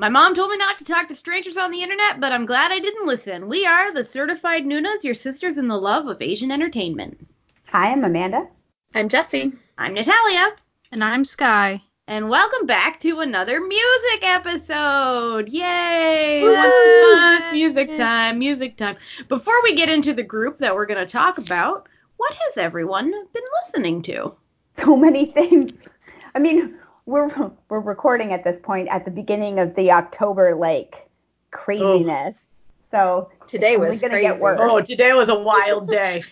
My mom told me not to talk to strangers on the internet, but I'm glad I didn't listen. We are the Certified Nunas, your sisters in the love of Asian entertainment. Hi, I'm Amanda. I'm Jesse. I'm Natalia. And I'm Sky. And welcome back to another music episode. Yay! Yay! Music time, music time. Before we get into the group that we're going to talk about, what has everyone been listening to? So many things. I mean, we're we're recording at this point at the beginning of the October like craziness. Oh. So today was gonna crazy. get worse. Oh, today was a wild day.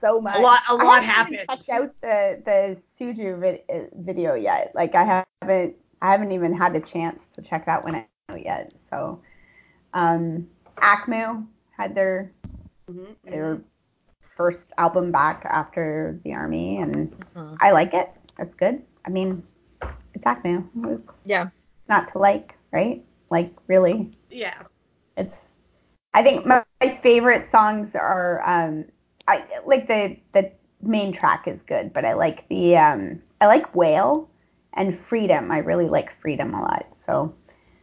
so much. A lot, a lot I happened. Checked out the the Suju vid- video yet. Like I haven't I haven't even had a chance to check that one out yet. So, um, AKMU had their mm-hmm, their mm-hmm. first album back after the army, and mm-hmm. I like it. That's good. I mean, it's AKMU. Yeah. Not to like, right? Like really. Yeah. It's. I think my, my favorite songs are um, I like the the main track is good, but I like the um, I like Whale and Freedom. I really like Freedom a lot. So,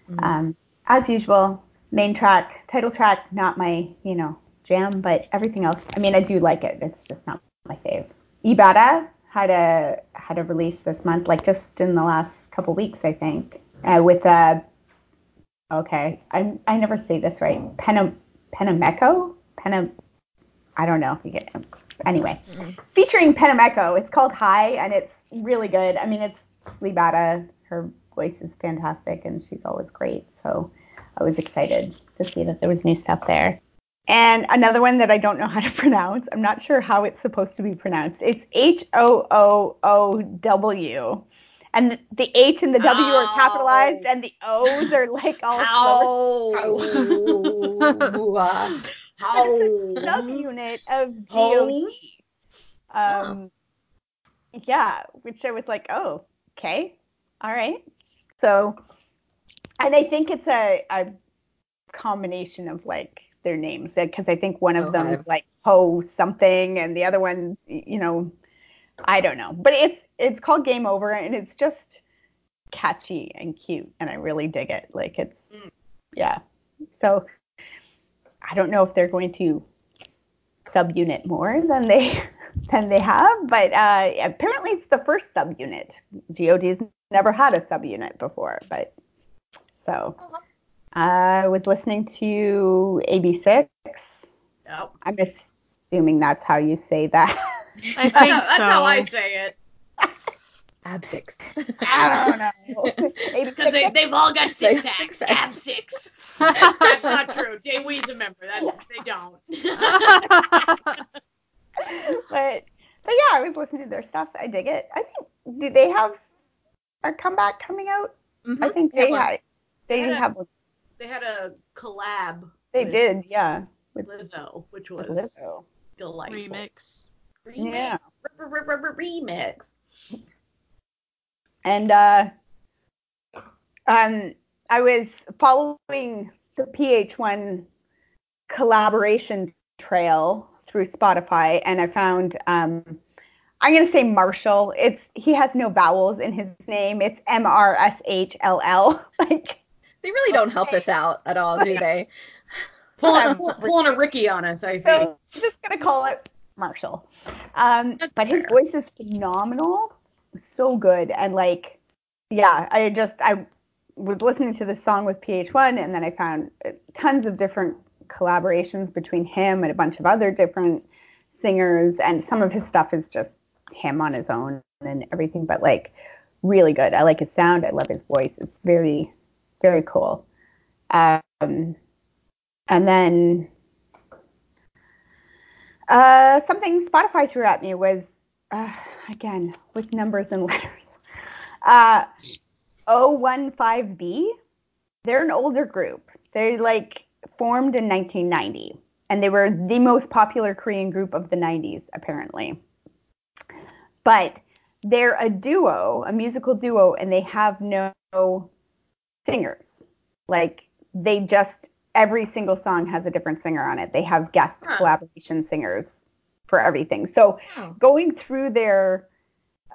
mm-hmm. um, as usual, main track, title track, not my you know jam, but everything else. I mean, I do like it. It's just not my fave. Ibada had a had a release this month, like just in the last couple weeks, I think, uh, with a okay, I I never say this right, Pena Penameco, Pena, I don't know if you get anyway, mm-hmm. featuring Penameco. It's called High, and it's really good. I mean, it's Libata. Her voice is fantastic, and she's always great. So I was excited to see that there was new stuff there. And another one that I don't know how to pronounce. I'm not sure how it's supposed to be pronounced. It's H O O O W. And the H and the W are capitalized, and the O's are like all How? How? subunit of GOD. Um, oh. yeah, which I was like, oh, okay, all right. So, and I think it's a, a combination of like their names because I think one of okay. them is like Ho something and the other one, you know, I don't know. But it's it's called Game Over and it's just catchy and cute and I really dig it. Like it's mm. yeah. So I don't know if they're going to subunit more than they than they have, but uh, apparently it's the first subunit. GOD's never had a subunit before, but so. I was listening to AB6. Yep. I'm assuming that's how you say that. I think that's so. how I say it. Ab six. I don't know. Because they, they've all got six packs. Ab six. that's not true. Jay Wee's a member. That, they don't. but but yeah, I was listening to their stuff. I dig it. I think do they have a comeback coming out? Mm-hmm. I think they had. They, they have. A, they had a collab. They did, yeah. With Lizzo, which was Lizzo. delightful. Remix. Remix. Yeah. Remix. And uh, um, I was following the PH1 collaboration trail through Spotify, and I found um, I'm gonna say Marshall. It's he has no vowels in his name. It's M R S H L L. Like they really don't help us out at all, do they? pulling, pulling a Ricky on us, I see. So I'm just gonna call it Marshall. Um, but his voice is phenomenal, so good, and like, yeah, I just I was listening to this song with PH1, and then I found tons of different collaborations between him and a bunch of other different singers, and some of his stuff is just him on his own and everything, but like really good. I like his sound. I love his voice. It's very, very cool. Um, and then uh, something Spotify threw at me was, uh, again, with numbers and letters. Uh, 015B. They're an older group. They're like formed in 1990, and they were the most popular Korean group of the 90s, apparently. But they're a duo, a musical duo, and they have no singers. Like they just every single song has a different singer on it. They have guest huh. collaboration singers for everything. So going through their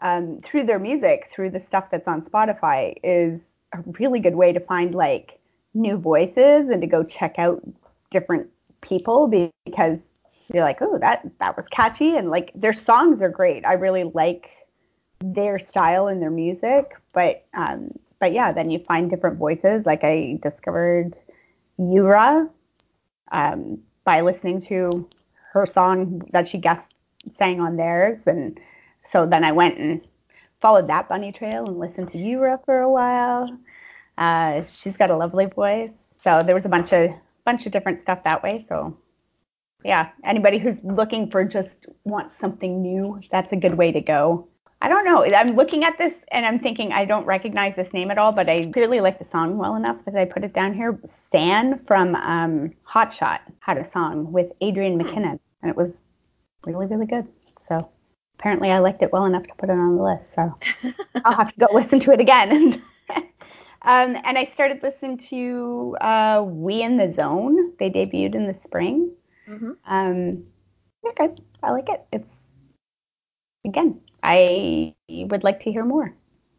um, through their music, through the stuff that's on Spotify, is a really good way to find like new voices and to go check out different people because you're like, oh, that that was catchy and like their songs are great. I really like their style and their music, but um, but yeah, then you find different voices. Like I discovered Yura um, by listening to her song that she guest sang on theirs, and so then I went and followed that bunny trail and listened to Yura for a while. Uh, she's got a lovely voice, so there was a bunch of bunch of different stuff that way. So yeah, anybody who's looking for just wants something new, that's a good way to go. I don't know. I'm looking at this and I'm thinking I don't recognize this name at all, but I clearly like the song well enough that I put it down here. Stan from um, Hot Shot had a song with Adrian McKinnon, and it was really, really good. So apparently I liked it well enough to put it on the list. So I'll have to go listen to it again. um, and I started listening to uh, We in the Zone. They debuted in the spring. Mm-hmm. Um, okay, I like it. It's again, I would like to hear more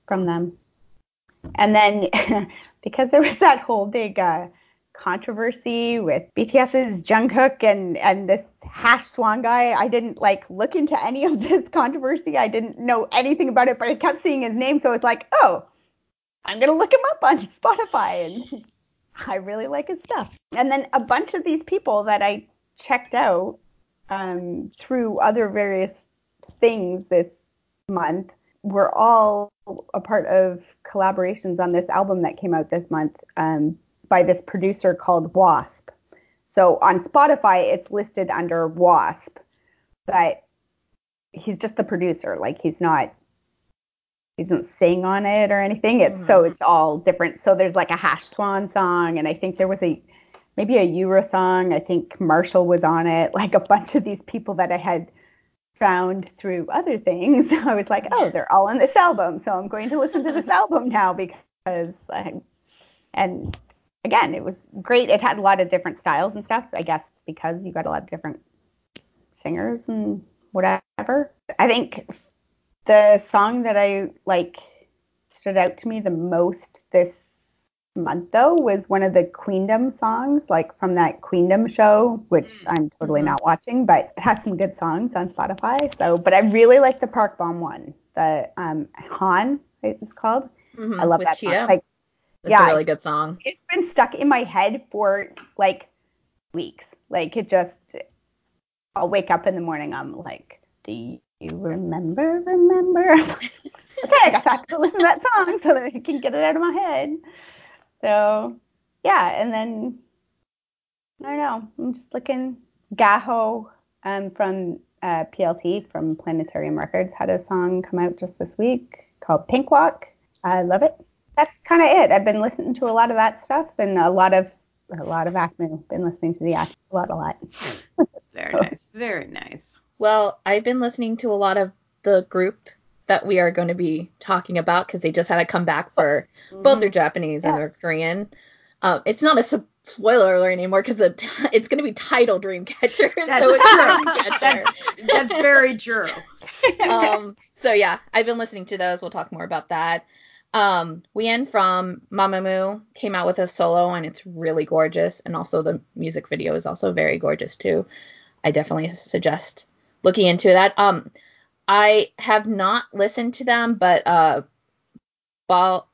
from them. And then because there was that whole big uh, controversy with BTS's Jungkook and and this hash swan guy, I didn't like look into any of this controversy. I didn't know anything about it, but I kept seeing his name, so it's like, oh, I'm gonna look him up on Spotify, and I really like his stuff. And then a bunch of these people that I checked out um, through other various things this month We're all a part of collaborations on this album that came out this month um, by this producer called Wasp. So on Spotify, it's listed under Wasp, but he's just the producer. Like he's not, he doesn't sing on it or anything. It's mm-hmm. so it's all different. So there's like a Hash Swan song, and I think there was a maybe a Yura song. I think Marshall was on it. Like a bunch of these people that I had found through other things. I was like, oh, they're all on this album, so I'm going to listen to this album now because I, and again, it was great. It had a lot of different styles and stuff. I guess because you got a lot of different singers and whatever. I think the song that I like stood out to me the most this month though was one of the Queendom songs, like from that Queendom show, which mm. I'm totally mm-hmm. not watching, but it has some good songs on Spotify. So, but I really like the Park Bom one, the um Han it's called. Mm-hmm. I love that Cheetah. song. Like, It's yeah, a really good song. it's been stuck in my head for like weeks. Like it just, I'll wake up in the morning, I'm like, do you remember, remember? okay, I have to listen to that song so that I can get it out of my head. So yeah, and then I don't know. I'm just looking. Gaho um, from uh, PLT from Planetarium Records had a song come out just this week called Pink Walk. I love it. That's kind of it. I've been listening to a lot of that stuff and a lot of a lot of Acme. Been listening to the Acme a lot, a lot. Very nice. Very nice. Well, I've been listening to a lot of the group that we are going to be talking about because they just had a comeback for both their Japanese Yeah. and their Korean. Um, it's not a spoiler alert anymore because t- it's going to be title Dreamcatcher. That's so it's. Dreamcatcher. That's, that's very true. um, so yeah, I've been listening to those. We'll talk more about that. Um, Wheein from Mamamoo came out with a solo and it's really gorgeous. And also the music video is also very gorgeous too. I definitely suggest looking into that. Um, I have not listened to them, but uh, Bal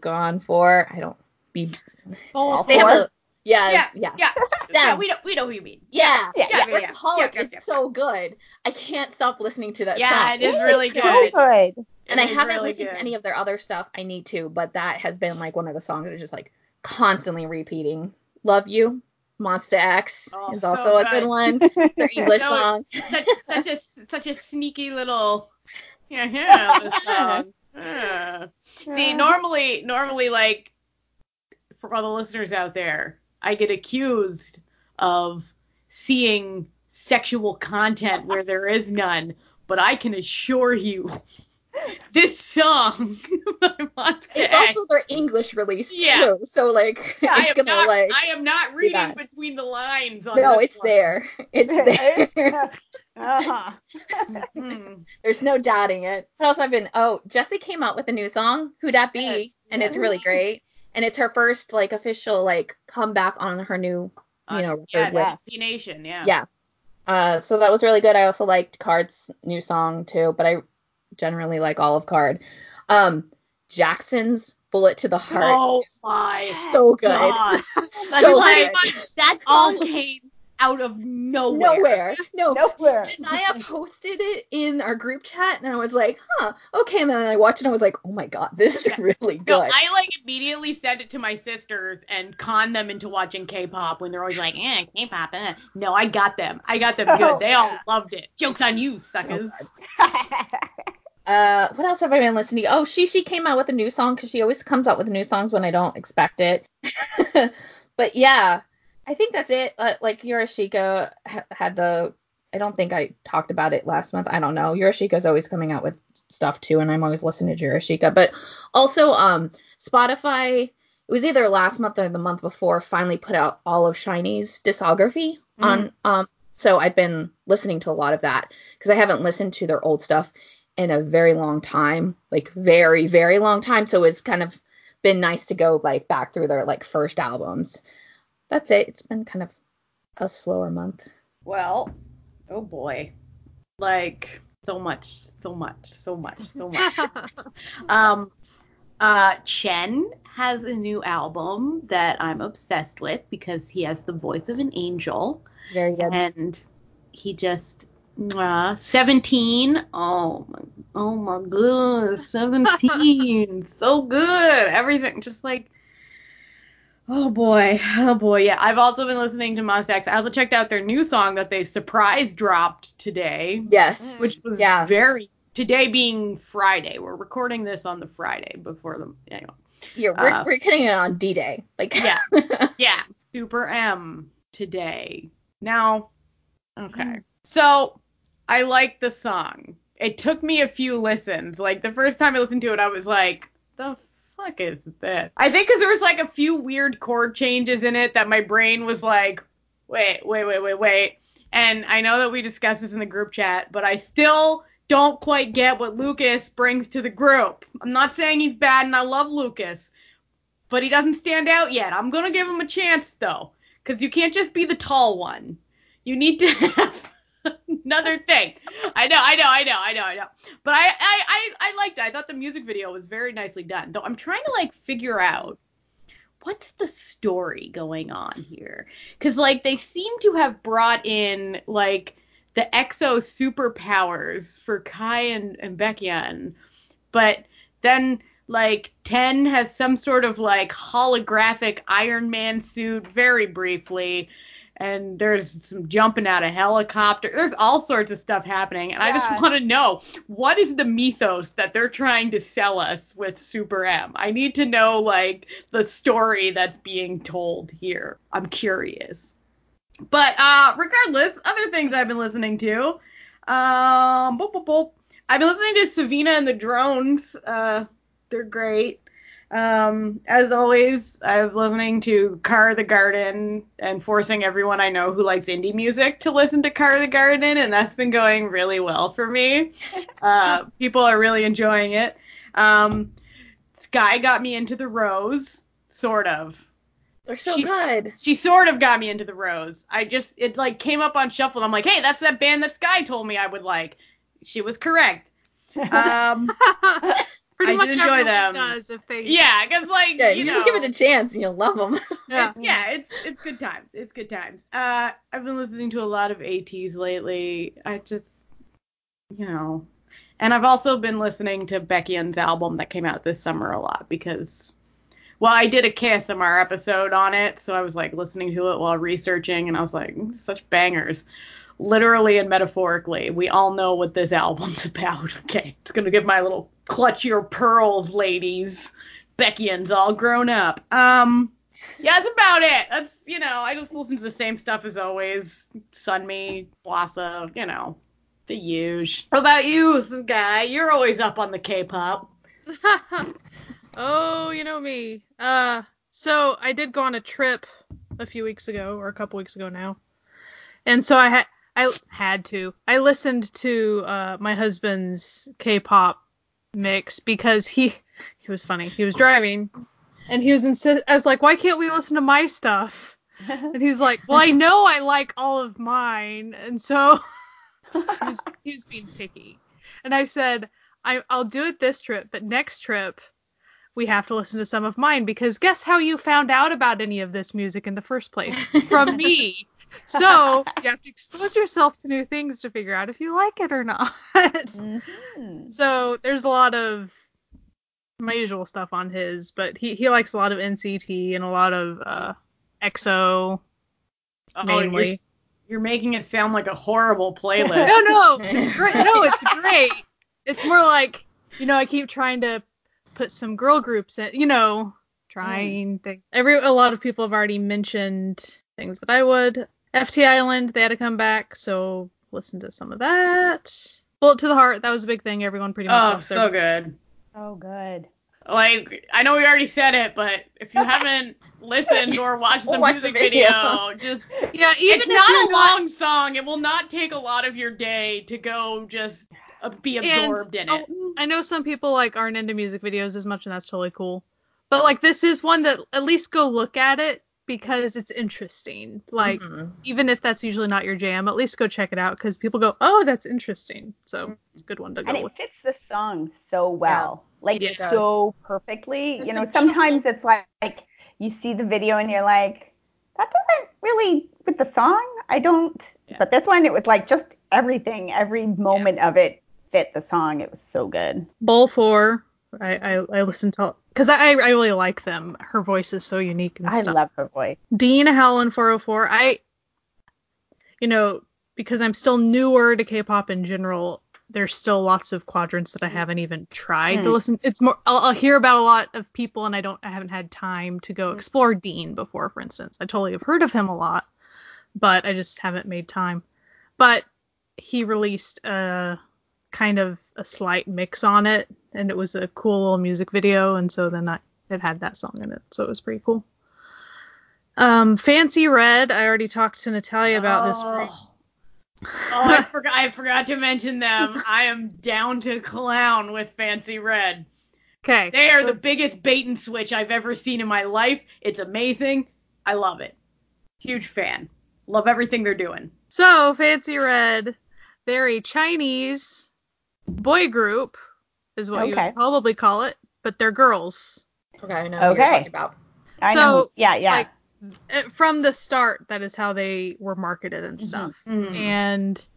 Gone for I don't be. Oh, They have a yeah yeah, yeah yeah, yeah. Them. We know we know who you mean. yeah Yeah, yeah. yeah, yeah, Workaholic yeah, yeah, is yeah. so good. I can't stop listening to that Yeah, song. it is really So good. good. and It I haven't really listened good. to any of their other stuff. I need to, but that has been like one of the songs that is just like constantly repeating. Love you, Monsta X Oh, is so also a good. good one. Their English No, song. Such, such a such a sneaky little yeah yeah song. Yeah. See, normally normally like for all the listeners out there, I get accused of seeing sexual content where there is none, but I can assure you this song It's also their English release Yeah. too, so like I it's am gonna not like I am not reading between the lines on no, it's one. there. It's there. Uh-huh. There's no doubting it. What else I've been? Oh, Jessi came out with a new song, "Who Dat B," and it's really great. And it's her first like official like comeback on her new, you Uh, know, yeah, with- Nation, yeah. yeah. Uh, so that was really good. I also liked KARD's new song too, but I generally like all of KARD. Um, Jackson's "Bullet to the Heart." Oh my so good. God. so like, good. that all came out of nowhere. Nowhere. No. Nowhere. Janaya posted it in our group chat, and I was like, huh, okay. And then I watched it, and I was like, oh my god, this is really good. No, I like immediately sent it to my sisters and conned them into watching K-pop when they're always like, eh, K-pop. Eh. No, I got them. I got them good. Oh, they all yeah. loved it. Jokes on you, suckers. Uh, what else have I been listening to? Oh, she she came out with a new song because she always comes out with new songs when I don't expect it. but yeah, I think that's it. Uh, like Yorushika ha- had the. I don't think I talked about it last month. I don't know. Yorushika's always coming out with stuff too, and I'm always listening to Yorushika. But also, um, Spotify. It was either last month or the month before. Finally put out all of SHINee's discography on. Um, so I've been listening to a lot of that because I haven't listened to their old stuff in a very long time, like very, very long time. So it's kind of been nice to go like back through their like first albums. That's it. It's been kind of a slower month. Well, oh boy. Like, so much, so much, so much, so much. um, uh, Chen has a new album that I'm obsessed with because he has the voice of an angel. It's very good. and he just uh, 17 oh my oh my goodness. 17 so good. Everything just like oh boy. Oh boy. Yeah i've also been listening to Monsta X i also checked out their new song that they surprise dropped today. Yes. which was Yeah. very today being friday. We're recording this on the friday before the anyway. Yeah, we're, uh, we're getting it on D Day. Like yeah. Yeah, Super M today. Now, okay. So, I like the song. It took me a few listens. Like the first time I listened to it, I was like, "The fuck is this?" I think because there was like a few weird chord changes in it that my brain was like, "Wait, wait, wait, wait, wait." And I know that we discussed this in the group chat, but I still don't quite get what Lucas brings to the group. I'm not saying he's bad, and I love Lucas but he doesn't stand out yet. I'm gonna give him a chance though, because you can't just be the tall one. You need to have another thing. I know, I know, I know, I know, I know. But I, I, I, I liked it. I thought the music video was very nicely done. Though I'm trying to like figure out what's the story going on here, because like they seem to have brought in like the Exo superpowers for Kai and and Baekhyun, but then like 10 has some sort of like holographic Iron Man suit very briefly and there's some jumping out of helicopter there's all sorts of stuff happening and I just want to know what is the mythos that they're trying to sell us with Super M I need to know like the story that's being told here I'm curious but uh regardless other things I've been listening to um boop, boop, boop. I've been listening to Savina and the Drones uh they're great. Um, as always, I'm listening to Car the Garden and forcing everyone I know who likes indie music to listen to Car the Garden, and that's been going really well for me. Uh, people are really enjoying it. Um, Sky got me into the Rose, sort of. they're so She- good. She sort of got me into the Rose. I just it like came up on shuffle. And I'm like, hey, that's that band that Sky told me I would like. She was correct. Um, Pretty I much enjoy everyone them. does if they. yeah, cause like Yeah, you, you, know, just give it a chance and you'll love them. Yeah. yeah, it's it's good times. It's good times. Uh, I've been listening to a lot of ATEEZ lately. I just, you know, and I've also been listening to Baekhyun's album that came out this summer a lot because, well, I did a KSMR episode on it, so I was like listening to it while researching, and I was like, such bangers. Literally and metaphorically, we all know what this album's about. Okay, it's gonna give my little clutch your pearls, ladies. Becky's all grown up. Um, yeah, that's about it. That's you know, I just listen to the same stuff as always. Sunmi, Hwasa, you know, the huge. What about you, guy? You're always up on the K-pop. oh, you know me. Uh, so I did go on a trip a few weeks ago, or a couple weeks ago now, and so I had I had to. I listened to uh, my husband's K-pop mix because he he was funny. He was driving and he was insi- I was like, "Why can't we listen to my stuff?" And he's like, "Well, I know I like all of mine." And so he was, he was being picky. And I said, I, I'll do it this trip, but next trip we have to listen to some of mine because guess how you found out about any of this music in the first place? From me. So you have to expose yourself to new things to figure out if you like it or not. Mhm. so there's a lot of my usual stuff on his, but he, he likes a lot of NCT and a lot of uh, EXO Oh, mainly. you're, you're making it sound like a horrible playlist. No, no, it's great. No, it's great. It's more like, you know, I keep trying to put some girl groups in, you know, trying things. Every a lot of people have already mentioned things that I would. FT Island, they had to come back, so listen to some of that. Bullet to the Heart, that was a big thing. Everyone pretty much Oh, lost their so good. Oh, good. Like, I know we already said it, but if you haven't listened or watched the Or watched music the video, video. just Yeah, even it's if not you're a long song. It will not take a lot of your day to go just uh, be And- absorbed in it. oh, I know some people like aren't into music videos as much, and that's totally cool. But like this is one that at least go look at it because it's interesting. Like Mhm. even if that's usually not your jam, at least go check it out because people go, oh, that's interesting. So it's a good one to go. And it with. fits the song so well. Like it does. so perfectly. It's you know, sometimes it's like, like you see the video and you're like, that doesn't really with the song. I don't. Yeah. But this one, it was like just everything, every moment of it fit the song. It was so good. Bowl four, I I, I listened to because I I really like them. Her voice is so unique and I stuff. love her voice. Dean Howlin' 404. I, you know, because I'm still newer to K-pop in general, there's still lots of quadrants that I haven't even tried to Mm. listen. It's more I'll, I'll hear about a lot of people, and I don't I haven't had time to go explore Dean before, for instance. I totally have heard of him a lot, but I just haven't made time. But he released a kind of a slight mix on it, and it was a cool little music video, and so then I it had that song in it, so it was pretty cool. Um, FANXY RED, I already talked to Natalia about this. Oh. Oh, I forgot. I forgot to mention them. I am down to clown with FANXY RED. Okay. They are the biggest bait and switch I've ever seen in my life. It's amazing. I love it. Huge fan. Love everything they're doing. So, FANXY RED, they're a Chinese boy group, is what you Okay. would probably call it, but they're girls. Okay, I know what you're talking about. I So, know. Yeah, yeah. like, Uh, From the start, that is how they were marketed and Mhm. stuff. Mm. And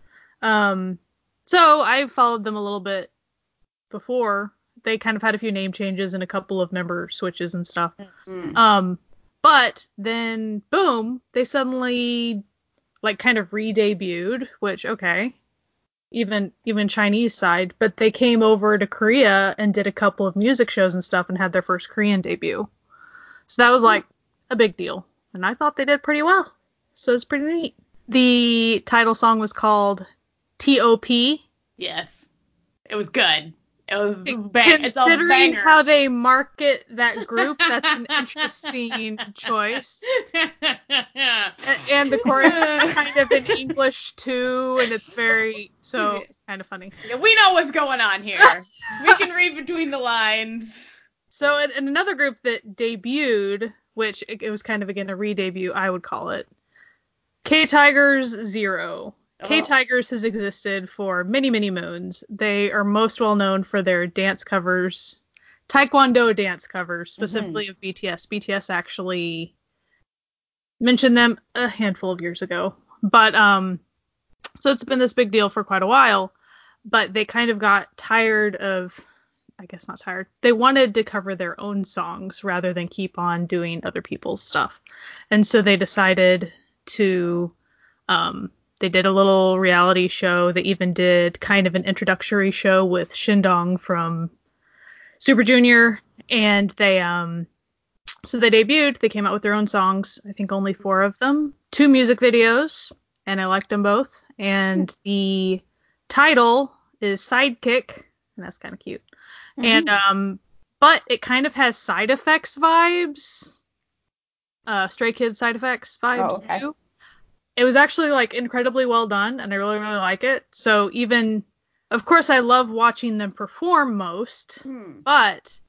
um, so I followed them a little bit before. They kind of had a few name changes and a couple of member switches and stuff. Mm. Um, but then boom, they suddenly like kind of re-debuted, which okay, even even Chinese side, but they came over to Korea and did a couple of music shows and stuff and had their first Korean debut. So that was like a big deal, and I thought they did pretty well. So it's pretty neat. The title song was called T.O.P. Yes. It was good. Bang. Considering how they market that group, that's an interesting choice. And the chorus is kind of in English too, and it's very so it's kind of funny. Yeah, we know what's going on here. we can read between the lines. So and, and another group that debuted, which it, it was kind of again a re-debut, I would call it. K Tigers Zero. K Oh. Tigers has existed for many many moons. They are most well known for their dance covers, Taekwondo dance covers, specifically of BTS. BTS actually mentioned them a handful of years ago, but um, so it's been this big deal for quite a while. But they kind of got tired of I guess not tired. They wanted to cover their own songs rather than keep on doing other people's stuff. And so they decided to um they did a little reality show. They even did kind of an introductory show with Shindong from Super Junior and they um so they debuted, they came out with their own songs, I think only 4 of them, two music videos, and I liked them both. And the title is Sidekick, and that's kind of cute and um but it kind of has side effects vibes uh stray kids side effects vibes Oh, okay. too it was actually like incredibly well done, and I really really like it. So even, of course, I love watching them perform most, Hmm. but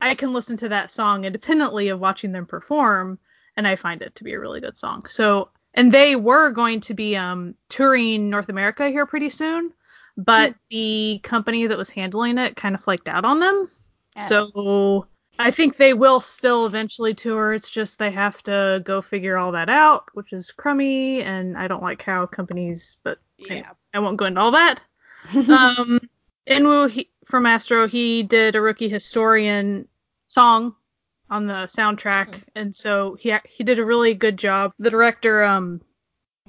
I can listen to that song independently of watching them perform, and I find it to be a really good song. So, and they were going to be um, touring North America here pretty soon, but the company that was handling it kind of flaked out on them. Yeah. So I think they will still eventually tour. It's just they have to go figure all that out, which is crummy, and I don't like how companies, but Yeah. I won't go into all that um, Eunwoo he, from Astro, he did a rookie historian song on the soundtrack, and so he he did a really good job. The director um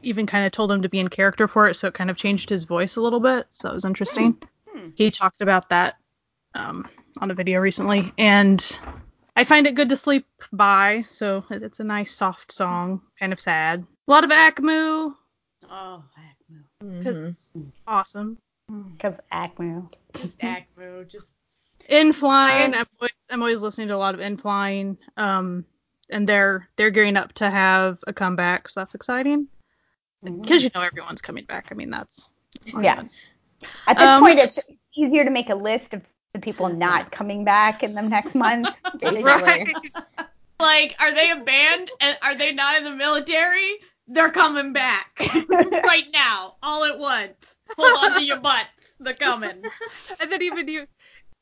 even kind of told him to be in character for it, so it kind of changed his voice a little bit. So it was interesting. Hmm. He talked about that um, on a video recently, and I find it good to sleep by. So it's a nice soft song, kind of sad. A lot of Akmu, Oh, Acmo. because Mhm. it's awesome. Because Acme. Just Acmo. Just N.Flying, I'm always, I'm always listening to a lot of N.Flying. Um, and they're they're gearing up to have a comeback, so that's exciting. Because you know everyone's coming back. I mean that's, that's Yeah. At this Um, point, it's easier to make a list of the people not coming back in the next month. Basically. Right. like, are they a band and are they not in the military? They're coming back right now, all at once. Hold on to your butts. They're coming. and then even you,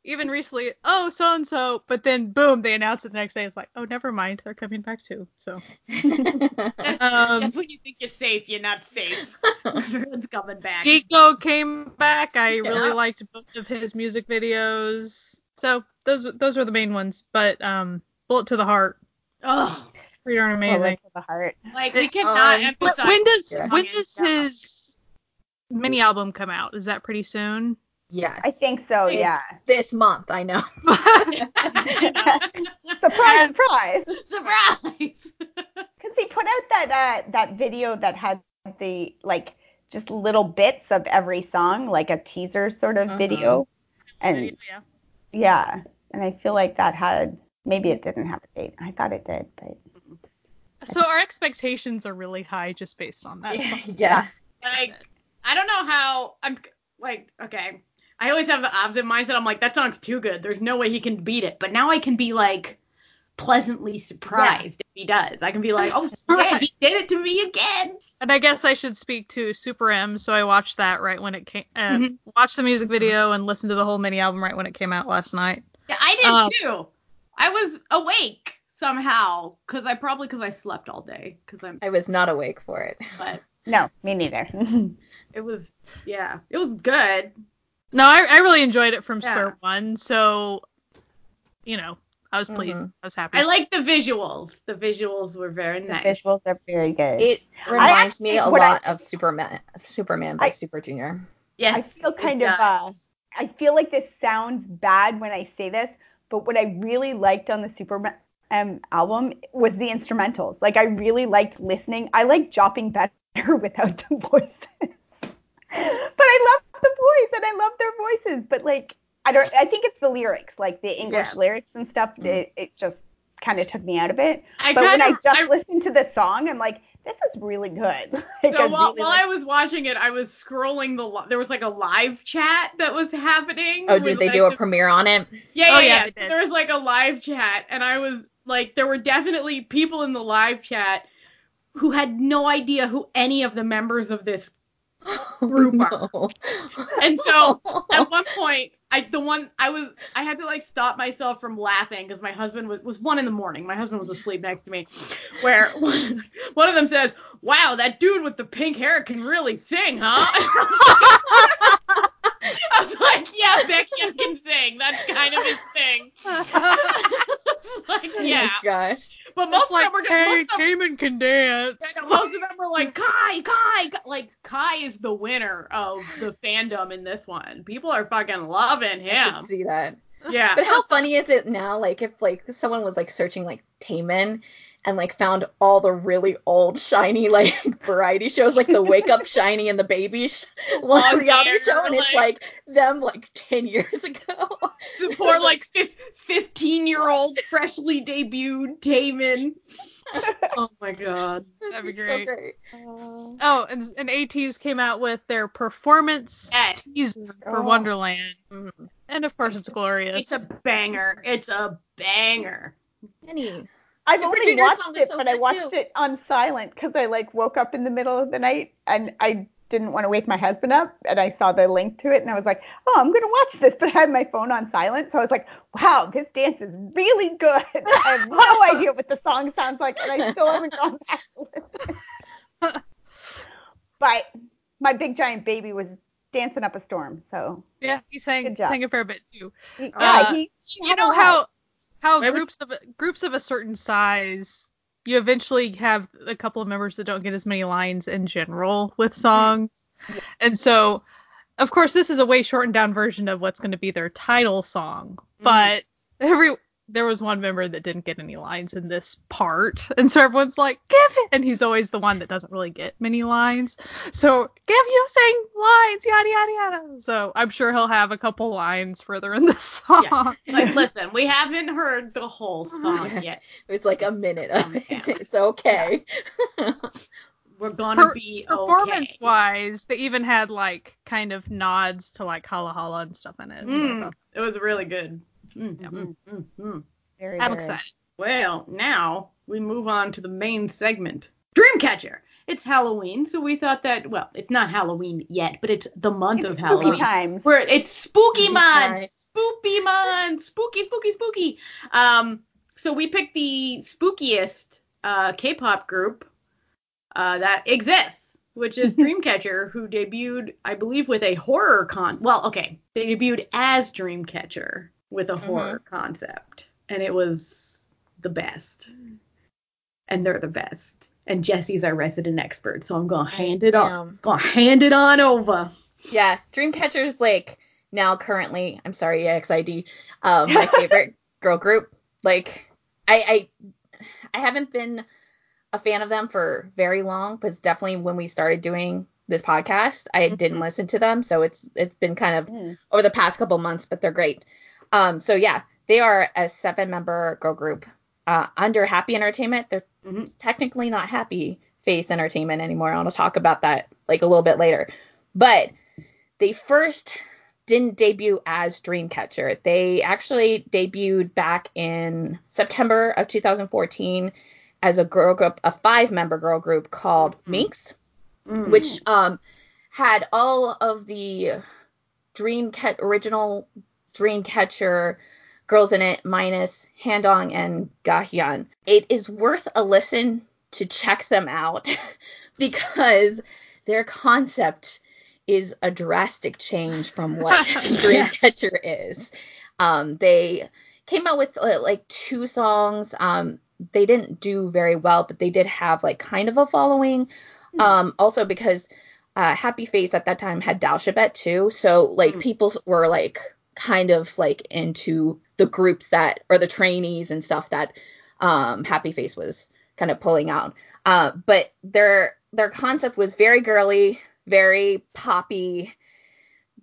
even recently, oh so and so, but then boom, they announce it the next day. It's like, oh never mind, they're coming back too. So Just, Um, just when you think you're safe, you're not safe. Everyone's coming back. Zico came back. I really liked both of his music videos. So those those were the main ones. But um, Bullet to the Heart, Oh, pretty darn amazing. Bullet to the heart. like we Um, cannot But But emphasize. when does Yeah. when does stuff. his mini album come out? Is that pretty soon? Yes. I think so, It's yeah. This month, I know. surprise, surprise. Surprise! Because he put out that uh, that video that had the like just little bits of every song, like a teaser sort of Mhm. video, and yeah. yeah, and I feel like that had maybe it didn't have a date. I thought it did, but So our expectations are really high just based on that. song. yeah. like, I don't know how. I'm like, okay. I always have the opposite mindset. I'm like, that song's too good. There's no way he can beat it. But now I can be like pleasantly surprised if he does. I can be like, oh shit, he did it to me again. And I guess I should speak to Super M. So I watched that right when it came. Uh, Mhm. Watched the music video and listened to the whole mini album right when it came out last night. Yeah, I did Um, too. I was awake somehow because I probably because I slept all day because I'm. I was not awake for it. But no, me neither. it was yeah, it was good. No, I, I really enjoyed it from Yeah. square one. So, you know, I was pleased. Mhm. I was happy. I like the visuals. The visuals were very the nice. visuals are very good. It reminds me a what I- lot of Superman Superman by I- Super Junior. Yes, I feel it kind of, uh. I feel like this sounds bad when I say this, but what I really liked on the Superman um, album was the instrumentals. Like I really liked listening. I like jopping better without the voices. but I love the voice and I love their voices. But like I don't I think it's the lyrics, like the English Yeah. lyrics and stuff. Mm. It, it just kind of took me out of it. I But when I just I, listened to the song, I'm like, this is really good. like, so I while, really while like- I was watching it, I was scrolling the li- there was like a live chat that was happening. Oh, with, did they like, do a the- premiere on it? Yeah, Oh, yeah, yeah, yeah. So there was like a live chat, and I was like, there were definitely people in the live chat who had no idea who any of the members of this. Group no. And so at one point, I the one I was I had to like stop myself from laughing because my husband was was one in the morning. My husband was asleep next to me, where one, one of them says, "Wow, that dude with the pink hair can really sing, huh?" I was like, "Yeah, Becky can sing. That's kind of his thing." like, Oh yeah, my gosh. but most It's like, of them were just hey, most Taemin can dance. I most of them were like Kai, Kai, Kai. like Kai is the winner of the fandom in this one. People are fucking loving I him. could see that. Yeah. But how funny is it now? Like if like someone was like searching like Taemin and like found all the really old SHINee like variety shows like the Wake Up SHINee and the Baby sh- one Oh, reality yeah, show and it's like- like them like 10 years ago. Poor like 15 year old freshly debuted Taemin. Oh my god. That'd be So great. great. Oh, and, and ATEEZ came out with their performance Yes. teaser for Oh. Wonderland, Mhm. and of course it's glorious. It's a banger. It's a banger. Penny. I've Super only watched it, but I watched too. it on silent because I like woke up in the middle of the night and I didn't want to wake my husband up, and I saw the link to it, and I was like, oh, I'm gonna watch this, but I had my phone on silent, so I was like, wow, this dance is really good. I have no idea what the song sounds like, and I still haven't gone back to listen. but my big giant baby was dancing up a storm, so yeah, he sang sang a fair bit too. yeah, Uh, he, You know how how Why would- groups of groups of a certain size, you eventually have a couple of members that don't get as many lines in general with mm-hmm. songs, and so. Of course, this is a way shortened down version of what's going to be their title song, mm-hmm. but every there was one member that didn't get any lines in this part, and so everyone's like, "Give it," and he's always the one that doesn't really get many lines. So give you sing lines, yada yada yada. So I'm sure he'll have a couple lines further in the song. Yeah. Like, listen, we haven't heard the whole song Yeah. yet. It's like a minute of it. down. It's okay. We're gonna Per- be Performance okay. wise, they even had like kind of nods to like Hala Hala and stuff in it. Mm, thought- it was really good. Mm, Yeah. mm, mm, mm. Very, I'm very- excited. Well, now we move on to the main segment. Dreamcatcher. It's Halloween, so we thought that well, it's not Halloween yet, but it's the month of It's Halloween. spooky times. Where it's spooky Spooky month, time. spooky month, spooky, spooky, spooky. Um, so we picked the spookiest uh, K-pop group uh, that exists, which is Dreamcatcher, who debuted, I believe, with a horror con. Well, okay, they debuted as Dreamcatcher with a horror concept, and it was the best. And they're the best. And Jesse's our resident expert, so I'm gonna hand it on. Gonna hand it on over. Yeah, Dreamcatcher's like now currently, I'm sorry, EXID, um, my favorite girl group. Like I I I haven't been a fan of them for very long, but definitely when we started doing this podcast, I didn't listen to them, so it's it's been kind of Mm. over the past couple months, but they're great. Um, so yeah, they are a seven member girl group uh, under Happy Entertainment. They're Mhm. technically not Happy Face Entertainment anymore. I want to talk about that like a little bit later. But they first didn't debut as Dreamcatcher. They actually debuted back in September of 2014 as a girl group, a five member girl group called Mhm. Minx Mm. which um had all of the Dreamcat original Dreamcatcher girls in it minus Handong and Gahyun. It is worth a listen to check them out because their concept is a drastic change from what Dreamcatcher is. Um, they came out with uh, like two songs. Um, they didn't do very well, but they did have like kind of a following. Um, also because uh, Happy Face at that time had Dalshabet too, so like Mm. people were like kind of like into the groups that or the trainees and stuff that um, Happy Face was kind of pulling out. Uh, but their their concept was very girly, very poppy,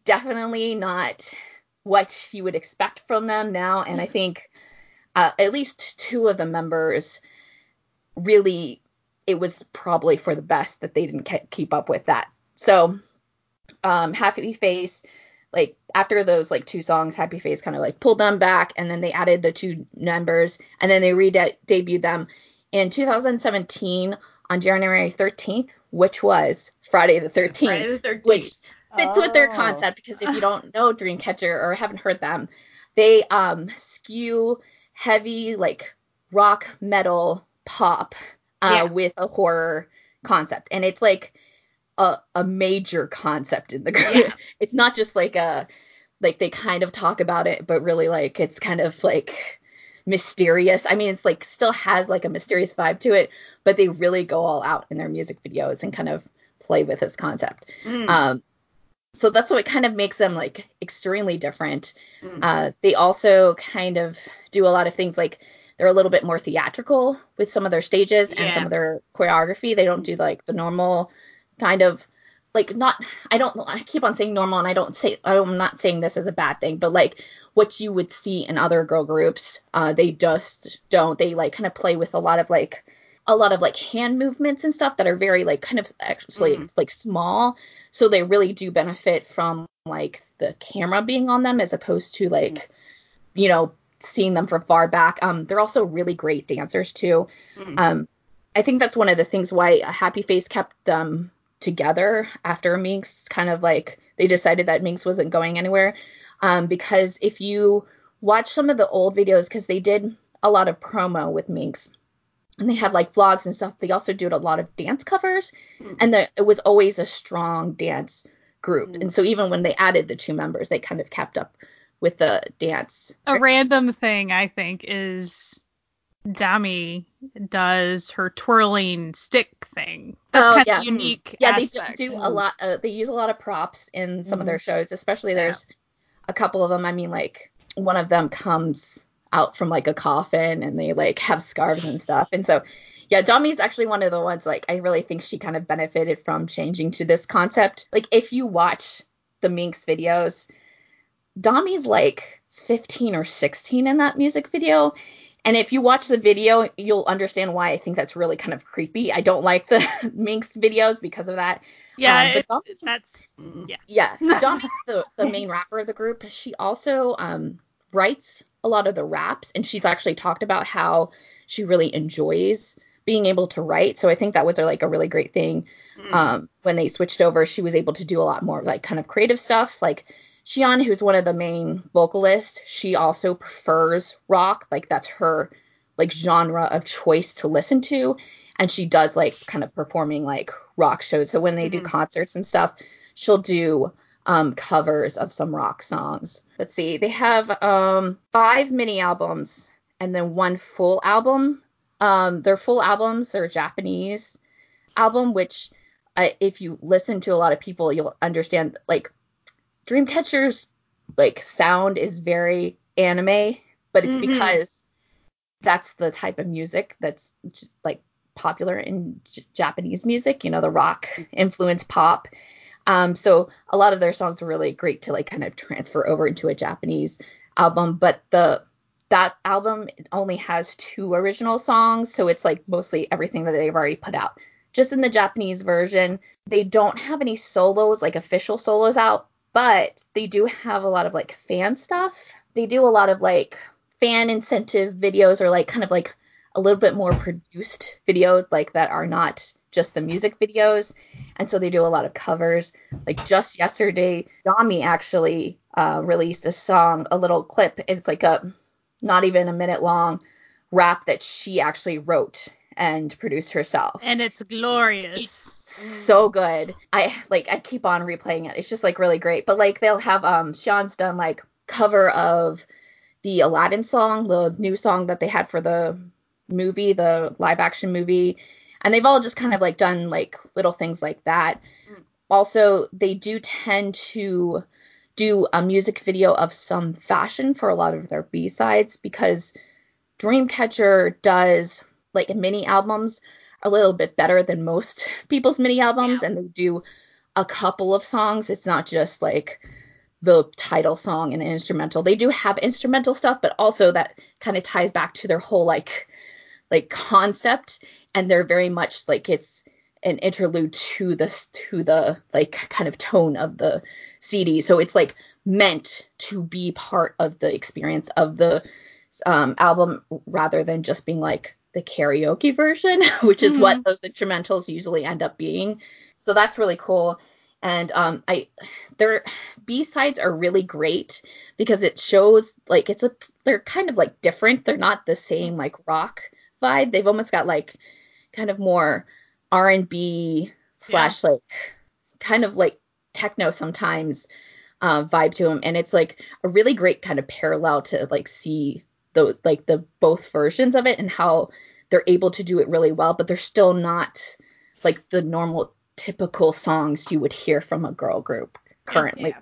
definitely not what you would expect from them now. And I think uh, at least two of the members really it was probably for the best that they didn't ke- keep up with that. So, um, Happy Face, like after those like two songs, Happy Face kind of like pulled them back, and then they added the two numbers, and then they re-debuted them in 2017 on January 13th, which was Friday the 13th, Friday the 13th. which fits with their Oh. concept because if you don't know Dreamcatcher or haven't heard them, they um skew heavy like rock metal pop uh, Yeah. with a horror concept, and it's like a a major concept in the group. Yeah. It's not just like a like they kind of talk about it, but really like it's kind of like mysterious. I mean, it's like still has like a mysterious vibe to it, but they really go all out in their music videos and kind of play with this concept. Mm. Um, so that's what kind of makes them like extremely different. Mm. Uh, they also kind of do a lot of things like they're a little bit more theatrical with some of their stages and some of their choreography. They don't do like the normal kind of like not I don't I keep on saying normal and I don't say I'm not saying this as a bad thing, but like what you would see in other girl groups, uh, they just don't. They like kind of play with a lot of like a lot of like hand movements and stuff that are very like kind of actually mm. like small. So they really do benefit from like the camera being on them as opposed to like, mm. you know, seeing them from far back. Um, they're also really great dancers too. Mm. Um, I think that's one of the things why a Happy Face kept them together after Minx kind of like they decided that Minx wasn't going anywhere. Um, because if you watch some of the old videos, because they did a lot of promo with Minx, and they have like vlogs and stuff. They also do a lot of dance covers, mm. and the, it was always a strong dance group. Mm. And so even when they added the two members, they kind of kept up with the dance. A random thing I think is Dami does her twirling stick thing. That's oh, kind yeah. of unique. Yeah, aspect. they do, do a lot. Uh, they use a lot of props in some mm. of their shows, especially there's yeah. a couple of them. I mean, like one of them comes out from like a coffin and they like have scarves and stuff. And so yeah, Dami's actually one of the ones like I really think she kind of benefited from changing to this concept. Like if you watch the Minx videos, Dami's like 15 or 16 in that music video. And if you watch the video, you'll understand why I think that's really kind of creepy. I don't like the Minx videos because of that. Yeah, um, that's yeah. Yeah, Dami's the, the main rapper of the group. She also um, writes a lot of the raps, and she's actually talked about how she really enjoys being able to write. So I think that was like a really great thing. Mm. Um, when they switched over, she was able to do a lot more like kind of creative stuff. Like Siyeon, who's one of the main vocalists, she also prefers rock. Like that's her like genre of choice to listen to. And she does like kind of performing like rock shows. So when they mm-hmm. do concerts and stuff, she'll do um, covers of some rock songs. Let's see, they have um, five mini albums and then one full album. Um, their full albums, they're Japanese album, which uh, if you listen to a lot of people, you'll understand like Dreamcatcher's like sound is very anime, but it's mm-hmm. because that's the type of music that's like popular in J- Japanese music, you know, the rock influence pop. Um, so a lot of their songs are really great to like kind of transfer over into a Japanese album, but the that album only has two original songs, so it's like mostly everything that they've already put out. Just in the Japanese version, they don't have any solos, like official solos out, but they do have a lot of like fan stuff. They do a lot of like fan incentive videos or like kind of like a little bit more produced videos like that are not just the music videos. And so they do a lot of covers. Like just yesterday, Dami actually uh, released a song, a little clip. It's like a not even a minute long rap that she actually wrote and produced herself. And it's glorious. It's so good. I like I keep on replaying it. It's just like really great. But like they'll have um Siyeon's done like cover of the Aladdin song, the new song that they had for the movie, the live action movie and they've all just kind of like done like little things like that. Mm. Also, they do tend to do a music video of some fashion for a lot of their B-sides because Dreamcatcher does like mini albums a little bit better than most people's mini albums yeah. and they do a couple of songs. It's not just like the title song and instrumental. They do have instrumental stuff, but also that kind of ties back to their whole like like concept and they're very much like it's an interlude to the to the like kind of tone of the CD. So it's like meant to be part of the experience of the um, album rather than just being like the karaoke version, which is mm-hmm. what those instrumentals usually end up being. So that's really cool. And um, I their B sides are really great because it shows like it's a they're kind of like different. They're not the same like rock vibe. They've almost got like kind of more R&B slash yeah. like kind of like techno sometimes uh, vibe to them, and it's like a really great kind of parallel to like see the like the both versions of it and how they're able to do it really well, but they're still not like the normal typical songs you would hear from a girl group currently. Yeah.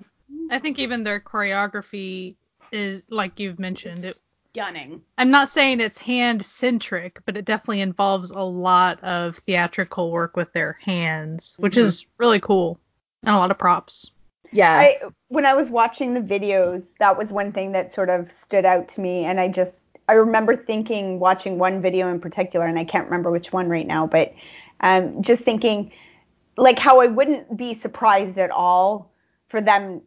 I think even their choreography is like you've mentioned it stunning. I'm not saying it's hand centric, but it definitely involves a lot of theatrical work with their hands, which mm-hmm. is really cool. And a lot of props. Yeah. I, when I was watching the videos, that was one thing that sort of stood out to me and I just I remember thinking, watching one video in particular, and I can't remember which one right now, but um, just thinking, like how I wouldn't be surprised at all for them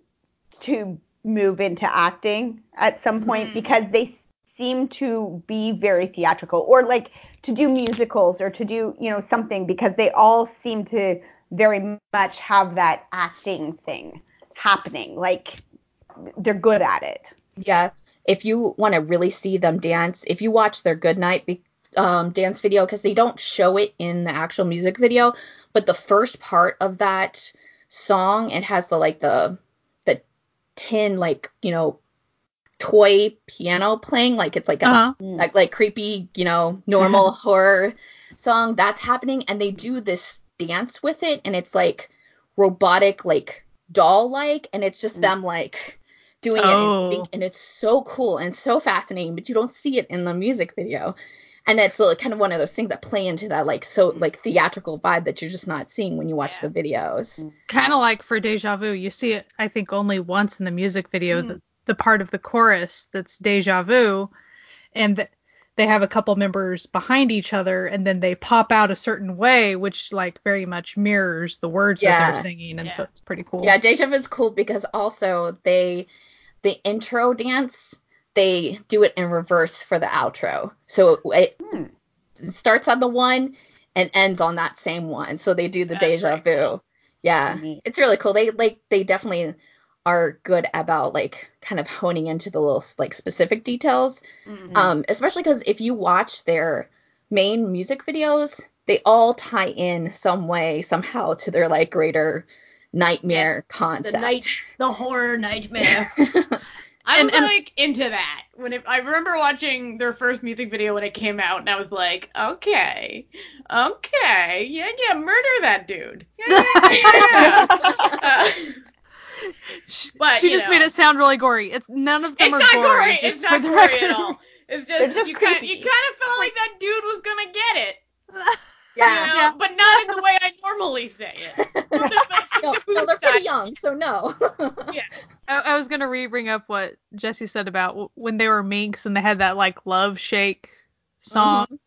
to move into acting at some point Mm-hmm. because they seem to be very theatrical or like to do musicals or to do you know something because they all seem to very much have that acting thing happening. Like they're good at it. Yeah. If you want to really see them dance, if you watch their Good Night be- um, dance video, because they don't show it in the actual music video, but the first part of that song, it has the like the the tin like you know toy piano playing, like it's like a Uh-huh. like like creepy, you know, normal horror song. That's happening and they do this dance with it and it's like robotic like doll like and it's just Mm. them like doing Oh. it sync and it's so cool and so fascinating but you don't see it in the music video and it's like kind of one of those things that play into that like so like theatrical vibe that you're just not seeing when you watch Yeah. the videos Kind of like for Deja Vu, you see it, I think, only once in the music video, Mhm. the, the part of the chorus that's Deja Vu, and th- they have a couple members behind each other, and then they pop out a certain way, which like very much mirrors the words that they're singing, and so it's pretty cool. Yeah, Deja Vu is cool because also they the intro dance they do it in reverse for the outro. So it, Hmm. starts on the one and ends on that same one. So they do the That's Deja pretty Vu. cool. Yeah, Neat. it's really cool. They like they definitely are good about like kind of honing into the little like specific details. Mhm. Um, especially because if you watch their main music videos, they all tie in some way somehow to their like greater nightmare Yes, concept. the night, the horror nightmare. I And- and- like into that when it, I remember watching their first music video when it came out, and I was like, okay, okay, yeah, yeah, murder that dude. Yeah, yeah, yeah. yeah. She, But, she just know. made it sound really gory. It's none of them it's are not gory. just It's for not gory record. at all. It's just, It's just you kind you kind of felt like that dude was gonna get it, yeah. you know, Yeah. but not in the way I normally say it. no, no, they're pretty young, so no. I, I was gonna re bring up what Jesse said about w- when they were Minx and they had that like love shake song Mhm.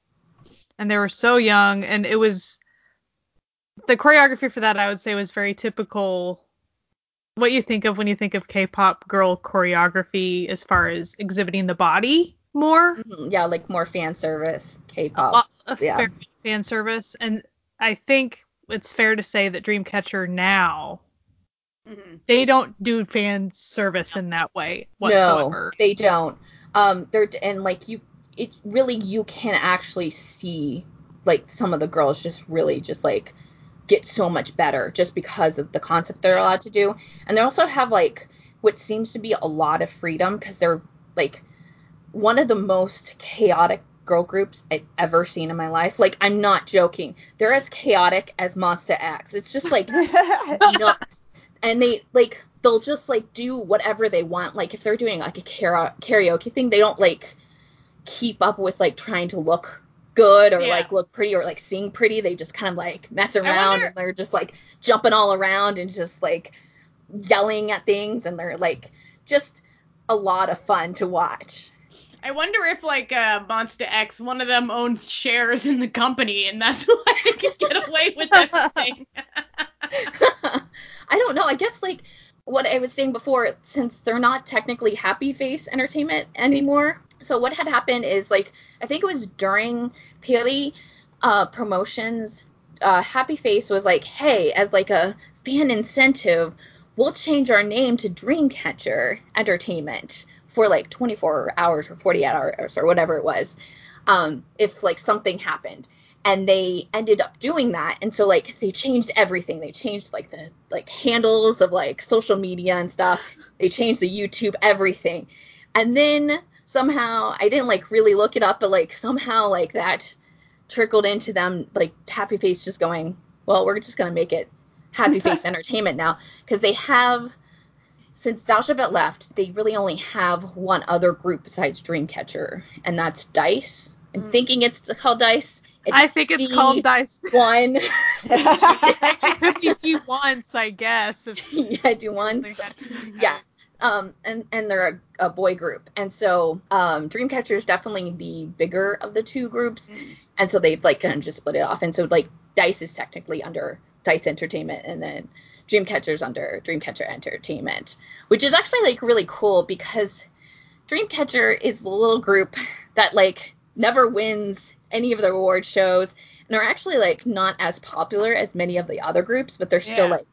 and they were so young and it was the choreography for that I would say was very typical what you think of when you think of K-pop girl choreography as far as exhibiting the body more Mhm, Yeah, like more fan service, K-pop. lot yeah. fair fan service and I think it's fair to say that Dreamcatcher now Mhm. they don't do fan service in that way whatsoever. No, they don't. Um, they're and like you, it really you can actually see like some of the girls just really just like get so much better just because of the concept they're allowed to do, and they also have like what seems to be a lot of freedom because they're like one of the most chaotic girl groups I've ever seen in my life. Like I'm not joking. They're as chaotic as Monsta X. It's just like nuts. And they like they'll just like do whatever they want. Like if they're doing like a karaoke thing, they don't like keep up with like trying to look good or Yeah. like look pretty or like sing pretty. They just kind of like mess around wonder- and they're just like jumping all around and just like yelling at things and they're like just a lot of fun to watch. I wonder if like uh, Monsta X, one of them owns shares in the company, and that's why they can get away with everything. I don't know. I guess like what I was saying before, since they're not technically Happy Face Entertainment anymore. So what had happened is like I think it was during Piri uh, promotions, uh, Happy Face was like, hey, as like a fan incentive, we'll change our name to Dreamcatcher Entertainment for like 24 hours or 48 hours or whatever it was, um, if like something happened. And they ended up doing that and so like they changed everything. They changed like the like handles of like social media and stuff. They changed the youtube everything. And then somehow i didn't like really look it up but like somehow like that trickled into them like happy face just going well we're just gonna make it happy face entertainment now because they have since Dalshabet left, they really only have one other group besides Dreamcatcher, and that's Dice. I'm Mm. thinking it's called Dice. It's I think it's called Dice. one. It could be D once, I guess. Yeah, do once. they had to. Yeah. Um, and and they're a, a boy group, and so um, Dreamcatcher is definitely the bigger of the two groups, Mm. and so they've like kind of just split it off, and so like Dice is technically under Dice Entertainment, and then Dreamcatcher's under Dreamcatcher Entertainment, which is actually like really cool because Dreamcatcher is the little group that like never wins any of the award shows and are actually like not as popular as many of the other groups, but they're still Yeah. like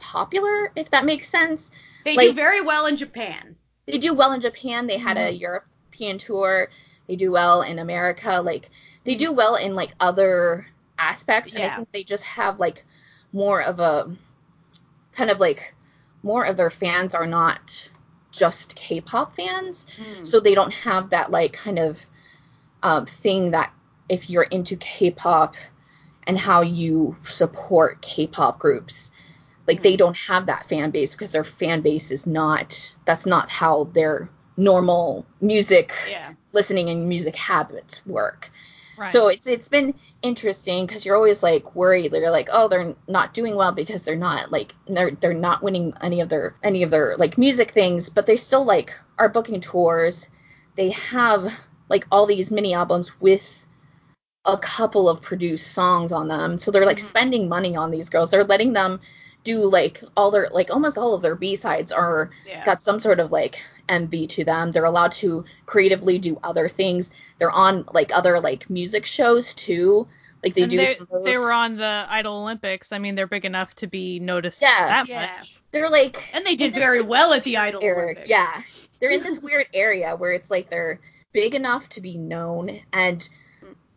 popular if that makes sense. They do very well in Japan. They do well in Japan. They had a European tour. They do well in America. Like they do well in like other aspects. And I think they just have like more of a kind of like more of their fans are not just K-pop fans. Mm. So they don't have that like kind of um, thing that if you're into K-pop and how you support K-pop groups, like they don't have that fan base because their fan base is not that's not how their normal music Yeah. listening and music habits work. Right. So it's it's been interesting because you're always like worried. They're like, oh, they're not doing well because they're not like they're they're not winning any of their any of their like music things, but they still like are booking tours. They have like all these mini albums with a couple of produced songs on them. So they're like Mhm. spending money on these girls. They're letting them do like all their like almost all of their B sides are Yeah. got some sort of like MV to them. They're allowed to creatively do other things. They're on like other like music shows too. Like they And do they, some of those. they were on the Idol Olympics. I mean, they're big enough to be noticed Yeah. that Yeah. much. They're like and they did very like, well at the Idol weird- Olympics. Yeah. They're in this weird area where it's like they're big enough to be known and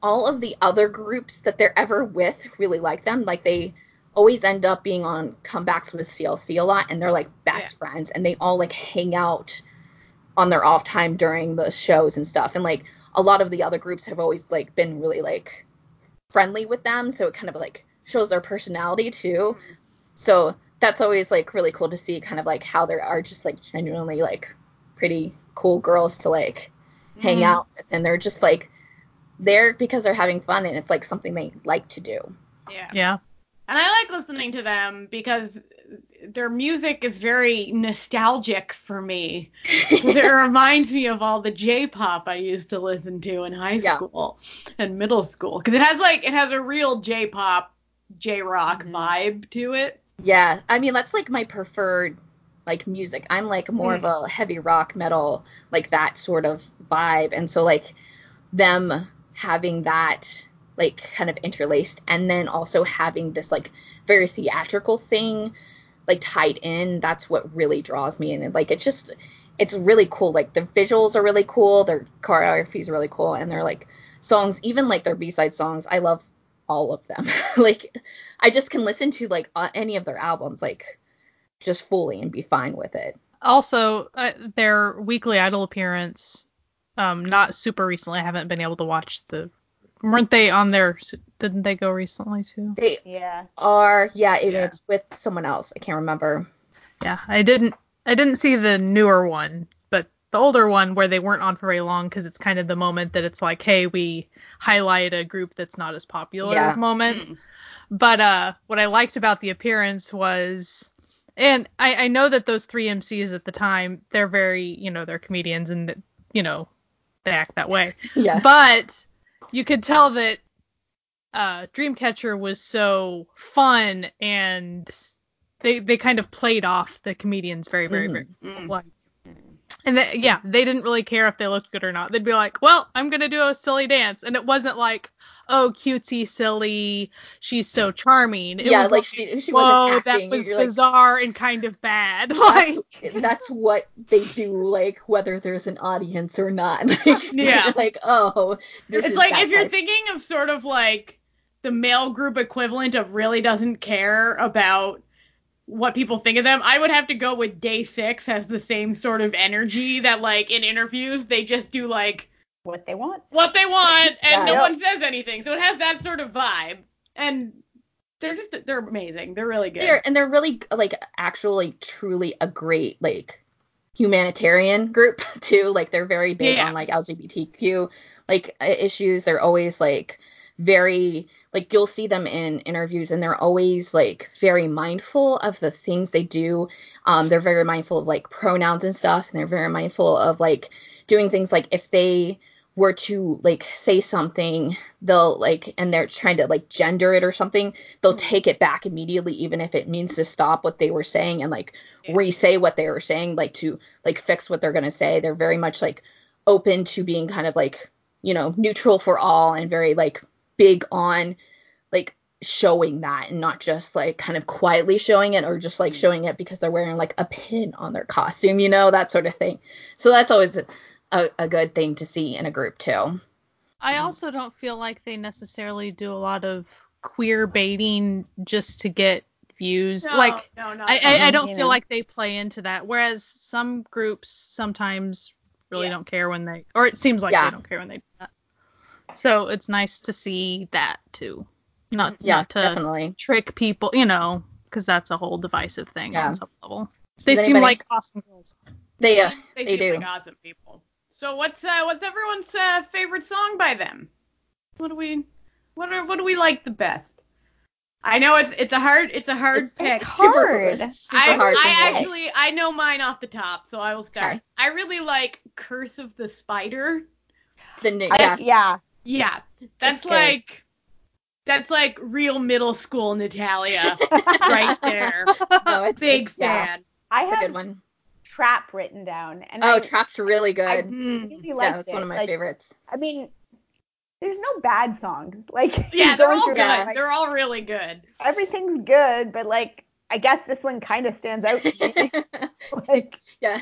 all of the other groups that they're ever with really like them. Like they always end up being on comebacks with CLC a lot and they're like best friends and they all like hang out on their off time during the shows and stuff. And like a lot of the other groups have always like been really like friendly with them, so it kind of like shows their personality too. So that's always like really cool to see kind of like how there are just like genuinely like pretty cool girls to like hang Mhm. out with and they're just like there because they're having fun and it's like something they like to do. Yeah. Yeah. And I like listening to them because their music is very nostalgic for me. it reminds me of all the J-pop I used to listen to in high Yeah. school and middle school. Because it has like it has a real J-pop, J-rock Mhm. vibe to it. Yeah, I mean that's like my preferred like music. I'm like more of a heavy rock metal like that sort of vibe and so like them having that like kind of interlaced and then also having this like very theatrical thing like tied in that's what really draws me in and like it's just it's really cool like the visuals are really cool their choreography is really cool and they're like songs even like their b-side songs i love all of them like i just can listen to like any of their albums like just fully and be fine with it Also, uh, their weekly Idol appearance, um, not super recently. I haven't been able to watch the. Weren't they on there? Didn't they go recently too? they Yeah. are yeah, it, Yeah. it's with someone else i can't remember Yeah, I didn't. I didn't see the newer one, but the older one where they weren't on for very long because it's kind of the moment that it's like, hey, we highlight a group that's not as popular Yeah. moment. Mm. But uh, what I liked about the appearance was, and I, I know that those three MCs at the time, they're very, you know, they're comedians and that, you know, they act that way. yeah But you could tell that uh, Dreamcatcher was so fun and they they kind of played off the comedians very very Mhm. very Mm. well. And they, yeah, they didn't really care if they looked good or not. They'd be like, "Well, I'm gonna do a silly dance," and it wasn't like, "Oh, cutesy, silly, she's so charming." It yeah was like she she "Whoa, wasn't that was you're like bizarre and kind of bad." Like, that's, that's what they do, like whether there's an audience or not. Like, Yeah. like oh, this It's is like if you're type. thinking of sort of like the male group equivalent of really doesn't care about what people think of them, I would have to go with Day Six has the same sort of energy that like in interviews they just do like What they want. what they want and Yeah. no one says anything. So it has that sort of vibe. And they're just they're amazing. They're really good. They're and they're really like actually truly a great like humanitarian group too. Like they're very big Yeah. on like LGBTQ like issues. They're always like very like you'll see them in interviews and they're always like very mindful of the things they do. Um, they're very mindful of like pronouns and stuff, and they're very mindful of like doing things like if they were to like say something they'll like and they're trying to like gender it or something they'll Mm-hmm. take it back immediately even if it means to stop what they were saying and like Yeah. re-say what they were saying like to like fix what they're going to say they're very much like open to being kind of like you know neutral for all and very like big on like showing that and not just like kind of quietly showing it or just like Mm. showing it because they're wearing like a pin on their costume you know that sort of thing so that's always a, a good thing to see in a group too I Mhm. also don't feel like they necessarily do a lot of queer baiting just to get views. No, like no, not I, I, I don't feel know. like they play into that. Whereas some groups sometimes really Yeah. don't care when they, or it seems like Yeah. they don't care when they do that. So it's nice to see that too. Not yeah not to definitely trick people, you know, because that's a whole divisive thing Yeah. on some level. They Does seem anybody- like awesome girls. they uh, They, they seem do like awesome people. So what's uh what's everyone's uh, favorite song by them? What do we what are what do we like the best? I know it's it's a hard it's a hard It's pick. hard. super, super I, hard I to pick. actually I know mine off the top, so I will start. Okay. I really like Curse of the Spider. the new, I, yeah yeah. Yeah, that's It's good. like that's like real middle school Natalia right there. no it's Big it's, yeah, fan. I it's a have good one. Trap written down, and Oh, I Trap's really good. I Mm. really yeah, that's it. one of my Like, favorites. I mean, there's no bad songs. Like Yeah, they're all good. like, They're all really good. everything's good, but like I guess this one kind of stands out to me. like yeah.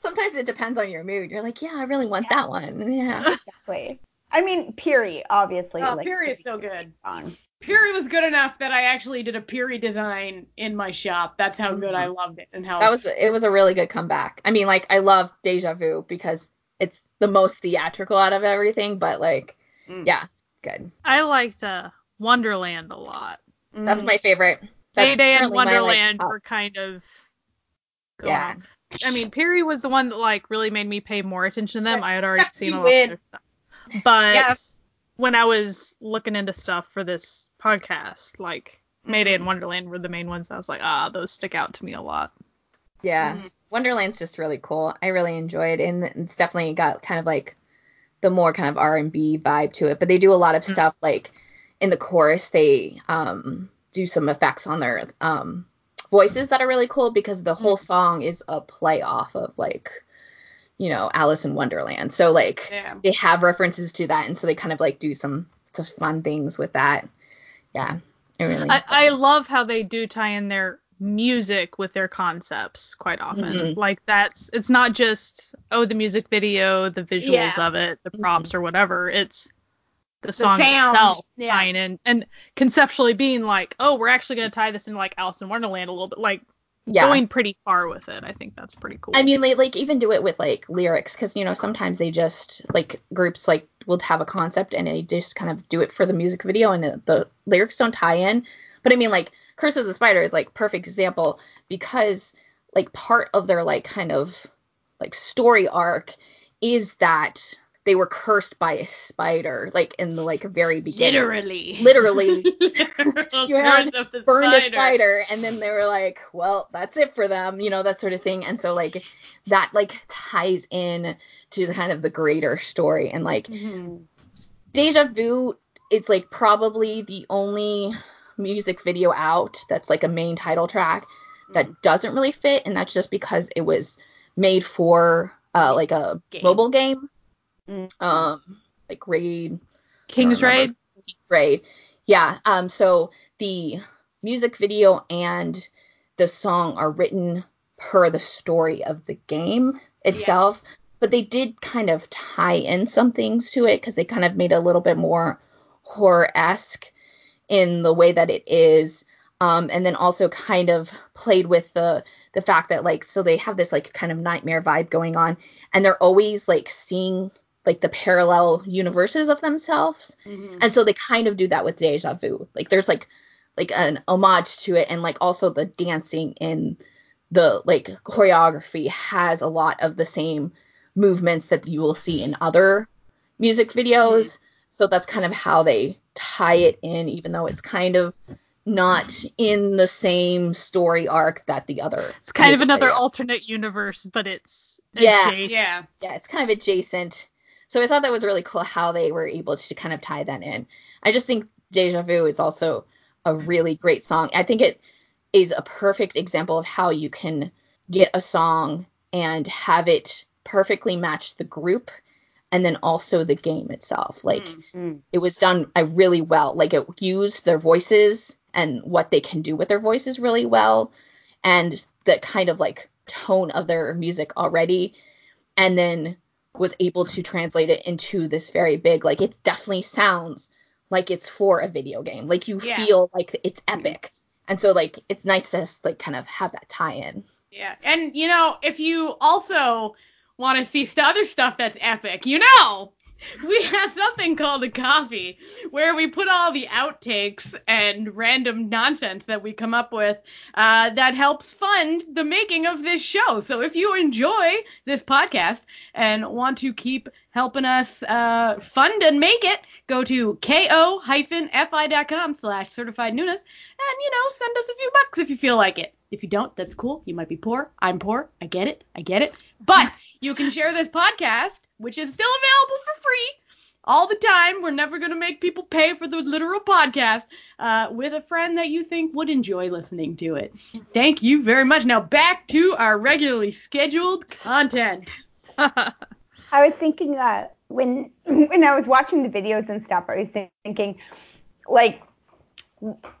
Sometimes it depends on your mood. You're like, yeah, I really want that one. Yeah. exactly. I mean, Piri, obviously. Oh, like, Piri is so good good. Song. Puri was good enough that I actually did a Puri design in my shop. That's how good Mhm. I loved it and how That was it was a really good comeback. I mean, like I love Deja Vu because it's the most theatrical out of everything, but like Mm. yeah, good. I liked uh, Wonderland a lot. That's Mhm. my favorite. That's Mayday and currently my, like, Wonderland were kind of going Yeah. off. I mean, Piri was the one that like really made me pay more attention to them. I had already seen a lot of their stuff, but Yeah. when I was looking into stuff for this podcast, like Mayday Mm-hmm. and Wonderland were the main ones. I was like, ah, those stick out to me a lot. Yeah. Mhm. Wonderland's just really cool. I really enjoy it, and it's definitely got kind of like the more kind of R and B vibe to it. But they do a lot of Mhm. stuff like in the chorus. They um do some effects on their um voices that are really cool because the whole song is a play off of like you know Alice in Wonderland. So like Yeah. they have references to that, and so they kind of like do some, some fun things with that. Yeah, I really. I, I love how they do tie in their music with their concepts quite often. Mhm. Like that's it's not just oh the music video, the visuals Yeah. of it, the props or whatever. It's the song sound, itself yeah. tying in and conceptually being like, oh, we're actually gonna tie this into like Alice in Wonderland a little bit, like yeah. going pretty far with it. I think that's pretty cool. I mean, they like even do it with like lyrics because you know sometimes they just like groups like will have a concept and they just kind of do it for the music video and the, the lyrics don't tie in. But I mean, like Curse of the Spider is like perfect example because like part of their like kind of like story arc is that they were cursed by a spider like in the like very beginning. Literally. Literally. You had curse of the burned a spider. spider and then they were like well that's it for them you know that sort of thing and so like that like ties in to the kind of the greater story and like Mhm. deja vu is like probably the only music video out that's like a main title track that doesn't really fit and that's just because it was made for uh like a Game. mobile game Mm. um like raid King's. Raid. Raid. Yeah. Um. So the music video and the song are written per the story of the game itself, but they did kind of tie in some things to it because they kind of made it a little bit more horror esque in the way that it is. Um, and then also kind of played with the the fact that like so they have this like kind of nightmare vibe going on, and they're always like seeing like the parallel universes of themselves. Mhm. And so they kind of do that with Deja Vu. Like there's like like an homage to it and like also the dancing in the like choreography has a lot of the same movements that you will see in other music videos. So that's kind of how they tie it in, even though it's kind of not in the same story arc that the other. It's kind of another video. alternate universe, but it's Yeah. adjacent. Yeah. yeah, it's kind of adjacent. So I thought that was really cool how they were able to kind of tie that in. I just think Deja Vu is also a really great song. I think it is a perfect example of how you can get a song and have it perfectly match the group and then also the game itself. Like Mm. Mm. it was done uh, really well. Like it used their voices and what they can do with their voices really well, and the kind of like tone of their music already, and then was able to translate it into this very big. Like it definitely sounds like it's for a video game. Like you Yeah. feel like it's epic, and so like it's nice to like kind of have that tie-in. Yeah. And you know, if you also want to see other stuff that's epic, you know, we have something called a Ko-fi where we put all the outtakes and random nonsense that we come up with uh, that helps fund the making of this show. So if you enjoy this podcast and want to keep helping us uh, fund and make it, go to ko-fi.com slash certified Nunas and, you know, send us a few bucks if you feel like it. If you don't, that's cool. You might be poor. I'm poor. I get it. I get it. But you can share this podcast, which is still available for free all the time. We're never going to make people pay for the literal podcast uh, with a friend that you think would enjoy listening to it. Thank you very much. Now back to our regularly scheduled content. I was thinking uh, when when I was watching the videos and stuff, I was thinking like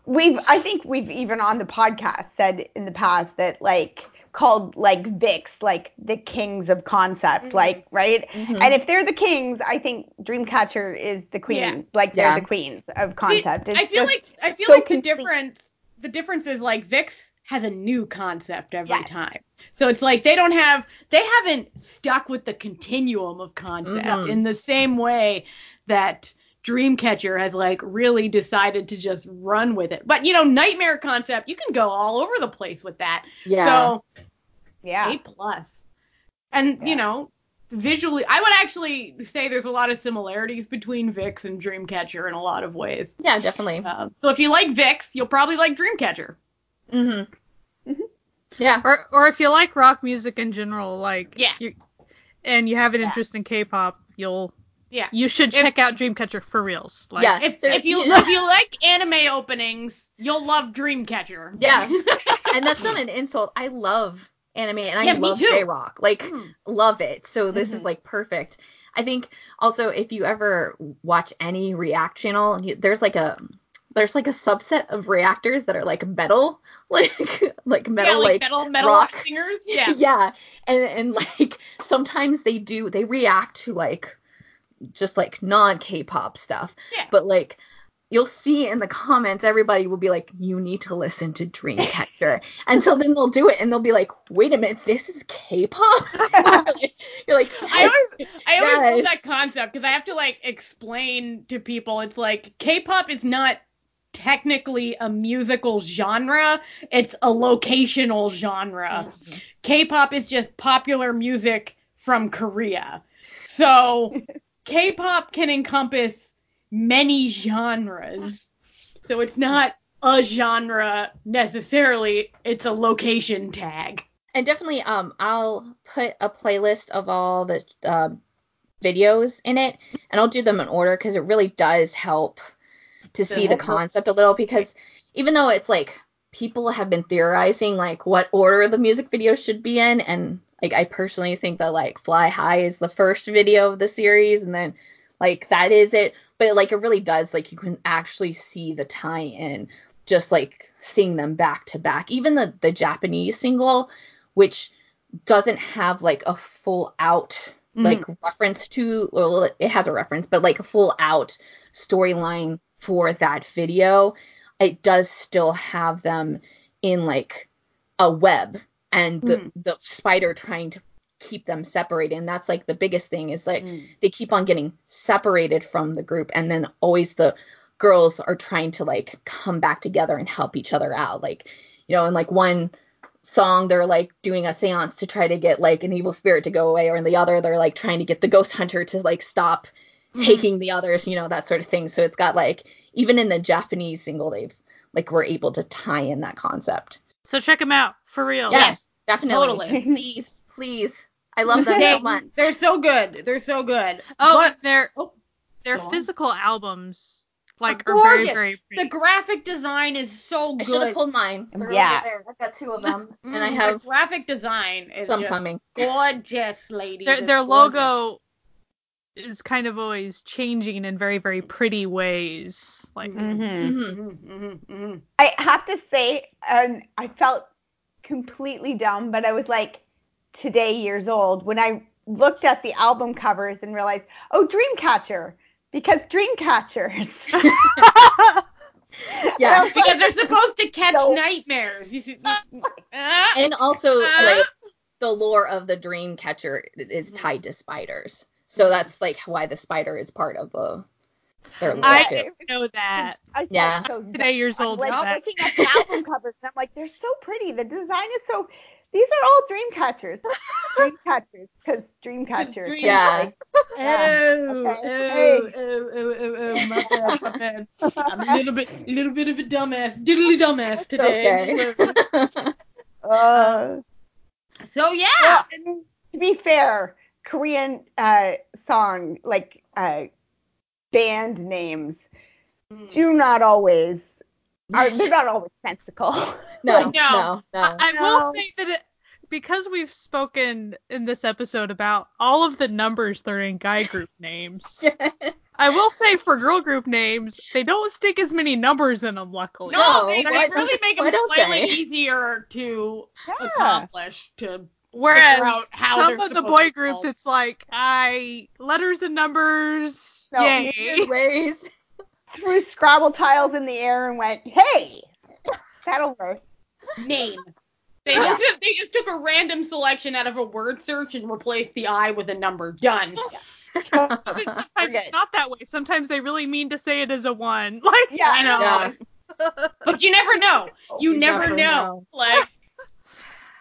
we've I think we've even on the podcast said in the past that like called like VIXX like the kings of concept Mhm. like right Mhm. and if they're the kings I think Dreamcatcher is the queen Yeah. like they're Yeah. the queens of concept See, I feel like I feel so like the complete. difference the difference is like VIXX has a new concept every Yes. time. So it's like they don't have they haven't stuck with the continuum of concept Mhm. in the same way that Dreamcatcher has like really decided to just run with it. But you know, Nightmare concept, you can go all over the place with that. Yeah. So yeah a plus. And Yeah. you know, visually, I would actually say there's a lot of similarities between VIXX and Dreamcatcher in a lot of ways. yeah, definitely. Um, so if you like VIXX, you'll probably like Dreamcatcher. Mhm. Mhm. Yeah. or or if you like rock music in general, like Yeah. you, and you have an Yeah. interest in K-pop, you'll Yeah. you should If- check out Dreamcatcher for reals. Like, Yeah. If, There's- if you yeah. if you like anime openings, you'll love Dreamcatcher. Yeah. and that's not an insult. I love anime and I Yeah, me love. J Rock. Like Mm. love it. So this is Mhm. like perfect. I think also if you ever watch any React channel, you- there's like a there's like a subset of reactors that are like metal, like like metal yeah, like, metal metal rock. singers. Yeah. yeah. And and like sometimes they do they react to like just like non K-pop stuff. Yeah. But like you'll see in the comments everybody will be like you need to listen to Dreamcatcher. and so then they'll do it and they'll be like wait a minute this is K-pop? You're like I always I always love that concept because I have to like explain to people it's like K-pop is not technically a musical genre, it's a locational genre. Mhm. K-pop is just popular music from Korea. So K-pop can encompass many genres. So it's not a genre necessarily, it's a location tag. And definitely, um, I'll put a playlist of all the um videos in it, and I'll do them in order because it really does help to see the concept a little. Because even though it's like people have been theorizing like what order the music video should be in, and like I personally think that like Fly High is the first video of the series, and then like that is it. But it, like it really does like you can actually see the tie-in just like seeing them back to back. Even the the Japanese single, which doesn't have like a full out mm-hmm. like reference to well it has a reference but like a full out storyline for that video it does still have them in like a web and the Mm. the spider trying to keep them separated and that's like the biggest thing is like Mm. they keep on getting separated from the group and then always the girls are trying to like come back together and help each other out like you know in like one song they're like doing a seance to try to get like an evil spirit to go away or in the other they're like trying to get the ghost hunter to like stop Mhm. taking the others you know that sort of thing so it's got like even in the Japanese single, they've like were able to tie in that concept. So check them out for real. Yes, definitely. Totally. Please, please. I love them They, so much. they're so good. They're so good. Oh, But and their Oh, their go on. physical albums like Are are very gorgeous. very the graphic design is so good. I should have good. pulled mine. They're Yeah. over there. I've got two of them, and I Mm, have the graphic design is some just coming. gorgeous, ladies. their their logo is kind of always changing in very very pretty ways. Like Mhm. Mhm. Mhm, mhm, mhm. I have to say, um, I felt completely dumb, but I was like today years old when I looked at the album covers and realized, oh, Dreamcatcher, because Dreamcatchers. Yeah. And like, Because they're supposed to catch No. nightmares. You see, and also like the lore of the dream catcher is tied to spiders. So that's like why the spider is part of the their lore I didn't know that. I felt Yeah. so dumb. Today years old. I'm like know looking at the album covers, and I'm like, they're so pretty. The design is so. These are all dream catchers. dream catchers, because Dreamcatcher. Dream- Yeah. Yeah. Oh, Okay. oh, oh, oh, oh, oh, my bad, my bad. I'm a little bit, little bit of a dumbass, diddly dumbass today. Okay. Uh, So yeah, well, I mean, to be fair, Korean uh, song like uh, band names mm. do not always are they're not always sensical. no, No. no, no. I No. will say that it, because we've spoken in this episode about all of the numbers that are in guy group names, I will say for girl group names, they don't stick as many numbers in them, luckily. no, No, they, they why- really make them slightly they? easier to Yeah. accomplish. To Whereas out how some of the boy groups, it's like I letters and numbers. No, yay. Weird ways. Threw Scrabble tiles in the air and went, "Hey, that'll work." name. They Yeah. just they just took a random selection out of a word search and replaced the I with a number. Done. But sometimes Forget. it's not that way. Sometimes they really mean to say it as a one. Like Yeah, I know. Yeah. But you never know. You, You never, never know. know. Like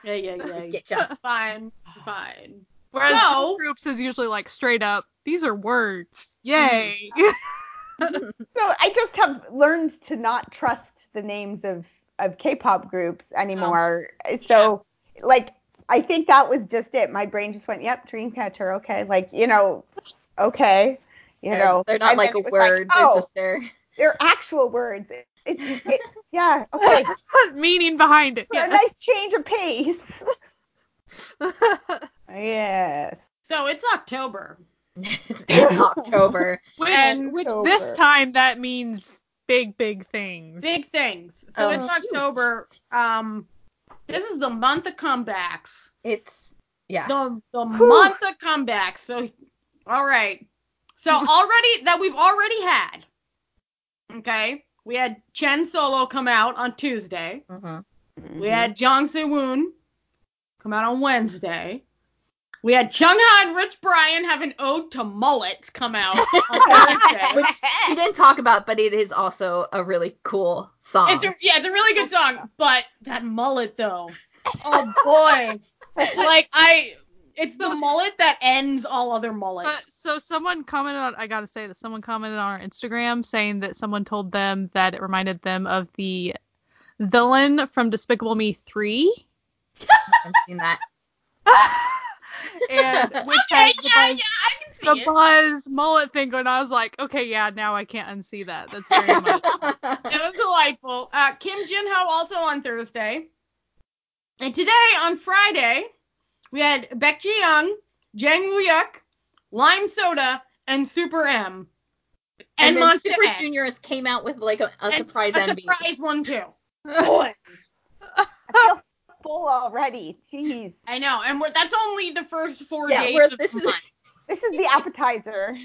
Yeah, yeah, yeah. Get. Fine. Fine. Whereas So- groups is usually like straight up, these are words. Yay. So I just have learned to not trust the names of of K-pop groups anymore. Oh. So like I think that was just it. My brain just went, "Yep, Dreamcatcher, okay." Like, you know, okay. You They're- know, they're not and like a it was like, word. oh, They're just there. they're actual words. It, it, it, yeah, okay. Meaning behind it. A nice change of pace. Yes. So it's October. it's October. which And which October. this time that means big big things. Big things. So Oh, it's huge. October. Um this is the month of comebacks. It's yeah. The the Whew. month of comebacks. So all right. So already that we've already had. Okay? We had Chen Solo come out on Tuesday. Mhm. We had Jong Se Woon come out on Wednesday. We had Chung Ha and Rich Brian have an ode to mullets come out on Thursday. Which we didn't talk about, but it is also a really cool song. It's a, yeah, it's a really good song, but that mullet though. Oh boy. like I it's the mullet that ends all other mullets. But, so someone commented on I gotta say that someone commented on our Instagram saying that someone told them that it reminded them of the villain from Despicable Me 3. I've seen that. and which okay, has the yeah, buzz, yeah, I can the see it. buzz mullet thing going. I was like, okay, yeah, now I can't unsee that. That's very much. It was delightful. Uh, Kim Jin Ho also on Thursday. And today, on Friday, we had Baek Ji Young, Jang Woo Hyuk, Lime Soda, and Super M. and then Monsta Super X. Juniors came out with like a, a And surprise a MV. surprise one too. I feel full already. Jeez. I know, and we're, that's only the first four Yeah, days of this the is- month. This is the appetizer.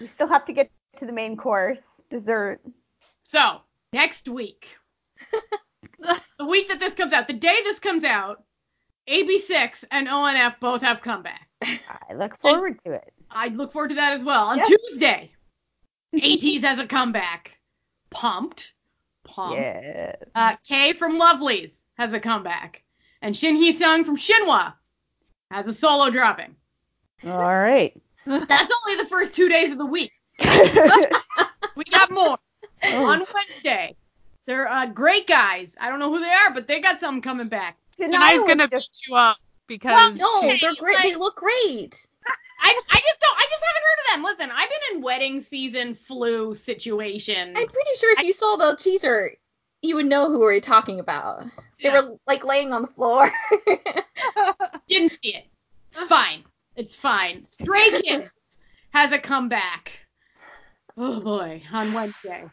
We still have to get to the main course, dessert. So next week, the week that this comes out, the day this comes out, AB6 and ONF both have comeback. I look forward to it. I look forward to that as well. On Yeah. Tuesday, ATEEZ has a comeback. Pumped. Pumped. Yes. Uh, Kei from Lovelyz has a comeback. And Shin Hye Sung from Shinhwa has a solo dropping. All right. That's only the first two days of the week. We got more. on Wednesday. They're uh, great guys. I don't know who they are, but they got something coming back. And I's gonna just beat you up because No, Okay, they're great. like- they look great. I, I just don't. I just haven't heard of them. Listen, I've been in wedding season flu situation. I'm pretty sure if you saw the teaser, you would know who we're talking about. They were like laying on the floor. Didn't see it. It's fine. It's fine. Stray Kids has a comeback. Oh boy, on Wednesday.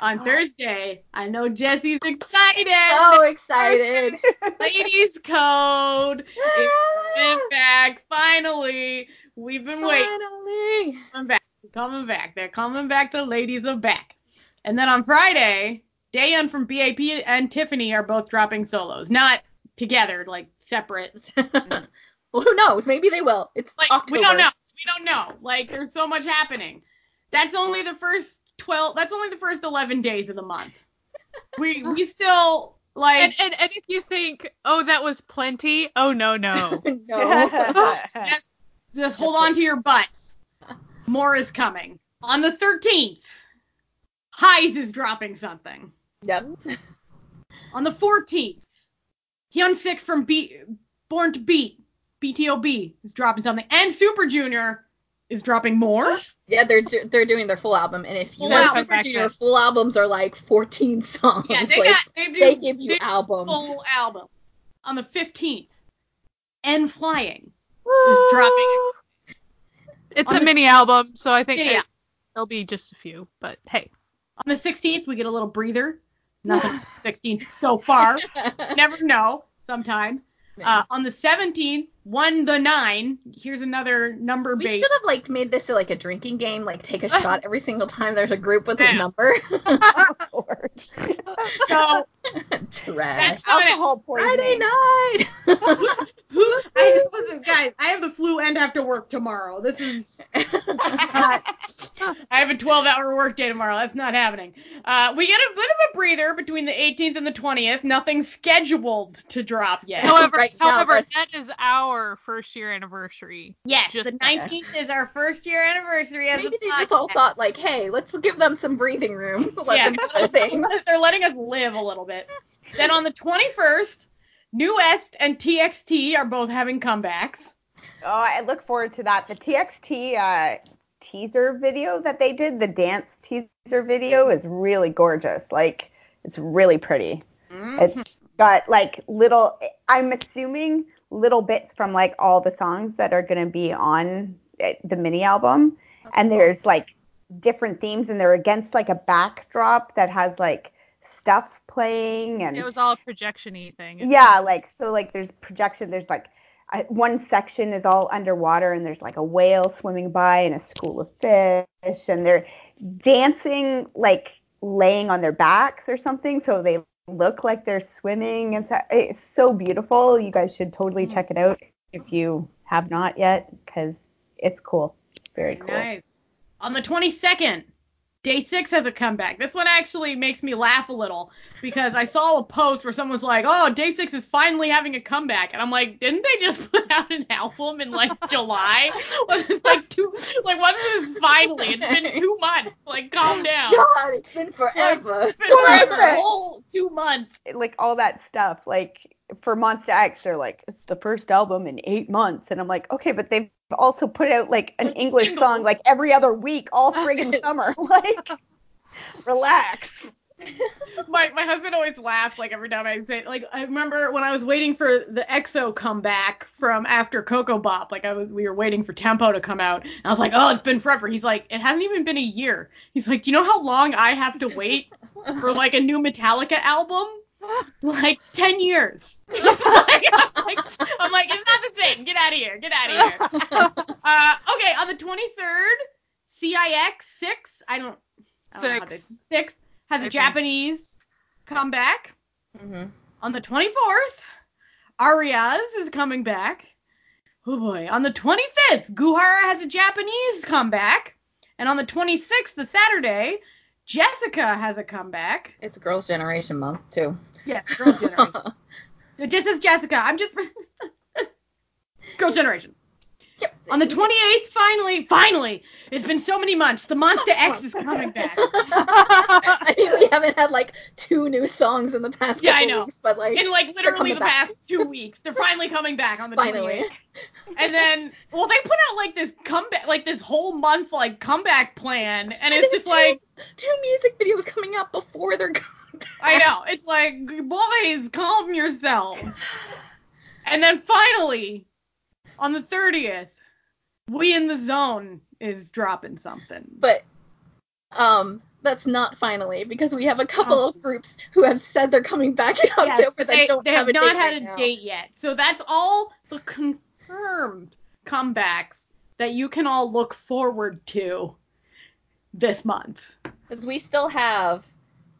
On Oh. Thursday, I know Jesse's excited. so excited. Ladies Code is back. Finally, we've been waiting. Finally. Coming back. Coming back. They're coming back. The ladies are back. And then on Friday, Daehyun from BAP and Tiffany are both dropping solos. Not together, like separate. well, who knows? Maybe they will. It's Like October. we don't know. We don't know. Like there's so much happening. That's only the first 12 that's only the first 11 days of the month. We we still like and, and and if you think, oh, that was plenty, oh no no. no. just hold on to your butts. More is coming. On the 13th, Highs is dropping something. yep. On the 14th, Hyun Sik from Be- Born to Beat, BTOB, is dropping something. And Super Junior is dropping more. Yeah, they're do- they're doing their full album, and if you Full know. Super Junior, full albums are like 14 songs. Yeah, they like, got they, do, they give you they albums. full album. On the 15th, N.Flying is dropping. It's On a the- mini album, so I think yeah, yeah. there'll be just a few. But hey, On the 16th, we get a little breather. Nothing. 16th so far. Never know. Sometimes. Uh, on the 17th, 1THE9. Here's another number we base. should have like made this like a drinking game, like take a shot every single time there's a group with a number. Lord. So Trash. That's- Alcohol Friday night. who? I just listen, guys. I have the flu and have to work tomorrow. This is not. I have a 12-hour workday tomorrow. That's not happening. Uh, we get a bit of a breather between the 18th and the 20th. Nothing scheduled to drop yet. however, Right now, however, but- that is our first year anniversary. yes, just- the 19th is our first year anniversary as Maybe a they just all thought like, hey, let's give them some breathing room. Let Yeah. them do. They're letting us live a little bit. Then on the 21st, NU'EST and TXT are both having comebacks. Oh, I look forward to that. The TXT uh, teaser video that they did, the dance teaser video, is really gorgeous. Like, it's really pretty. Mm-hmm. It's got like little, I'm assuming little bits from like all the songs that are going to be on eh, the mini album. and there's like different themes, and they're against like a backdrop that has like stuff playing and It was all projection-y thing. yeah, like so like there's projection. There's like I, one section is all underwater and there's like a whale swimming by and a school of fish and they're dancing like laying on their backs or something so they look like they're swimming and it's so beautiful. You guys should totally mm-hmm. check it out if you have not yet because it's cool. Very cool. Nice. On the 22nd, Day 6 has a comeback. This one actually makes me laugh a little because I saw a post where someone was like, "Oh, Day 6 is finally having a comeback." And I'm like, "Didn't they just put out an album in like July?" it's like two like what's this finally? It's been 2 months. Like calm down. God, it's been forever. It's been forever, Forever. a whole 2 months. like all that stuff. Like for Monsta X, they're like, it's the first album in eight months, and I'm like, okay, but they've also put out like an English song like every other week, all friggin' summer. Like, relax. my my husband always laughs like every time I say like I remember when I was waiting for the EXO comeback from after Ko Ko Bop like I was we were waiting for Tempo to come out and I was like oh it's been forever. He's like it hasn't even been a year. He's like do you know how long I have to wait for like a new Metallica album like 10 years like, I'm, like, I'm like it's not the same get out of here get out of here uh okay on the 23rd CIX 6 I don't I don't know how Six. they- six has a Okay. Japanese comeback. hmm On the 24th, Arias is coming back. Oh boy. On the 25th, Goo Hara has a Japanese comeback. And on the 26th, the Saturday, Jessica has a comeback. It's Girls' Generation Month too. Yeah, Girl Generation. Just says Jessica. I'm just. Girl Generation. On the 28th, finally, finally, it's been so many months. The Monsta oh. X is coming back. I mean, we haven't had like two new songs in the past couple Yeah, I know. weeks, but like In like literally the back. past two weeks, they're finally coming back on the finally. 28th. And then, well, they put out like this comeback, like this whole month like comeback plan, and And it's just like, two, two music videos coming out before they're. I know, it's like, boys, calm yourselves. And then finally, on the 30th, we in the zone is dropping something. But um that's not finally because we have a couple Oh. of groups who have said they're coming back in Yes, October that they, don't they have, have a not date had right a now. date yet. So that's all the confirmed comebacks that you can all look forward to this month. Because we still have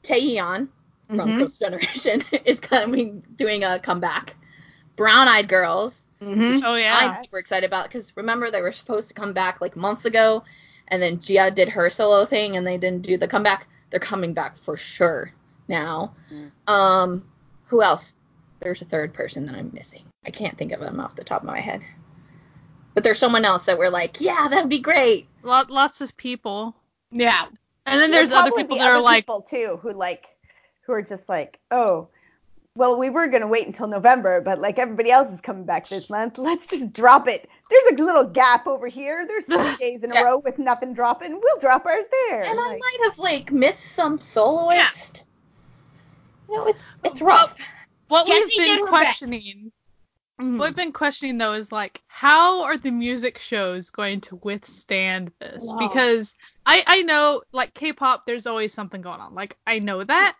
Taeyeon from Mhm. Ghost Generation is coming doing a comeback. Brown Eyed Girls, Mm-hmm. Oh yeah. I'm super excited about because remember they were supposed to come back like months ago, and then Gain did her solo thing and they didn't do the comeback. They're coming back for sure now. Mm. Um, who else? There's a third person that I'm missing. I can't think of them off the top of my head. But there's someone else that we're like, yeah, that'd be great. Lot, lots of people. Yeah. And then There's there's other people the that are other like, people too who like who are just like, oh, well, we were gonna wait until November, but like everybody else is coming back this month, let's just drop it. There's a little gap over here. There's three days in a Yeah. row with nothing dropping. We'll drop ours there. And I might have like missed some soloist. You know, it's it's rough. what Jessie we've been her best. questioning. Mhm. What we've been questioning though is like, how are the music shows going to withstand this? Wow. Because I I know like K-pop, there's always something going on. Like I know that,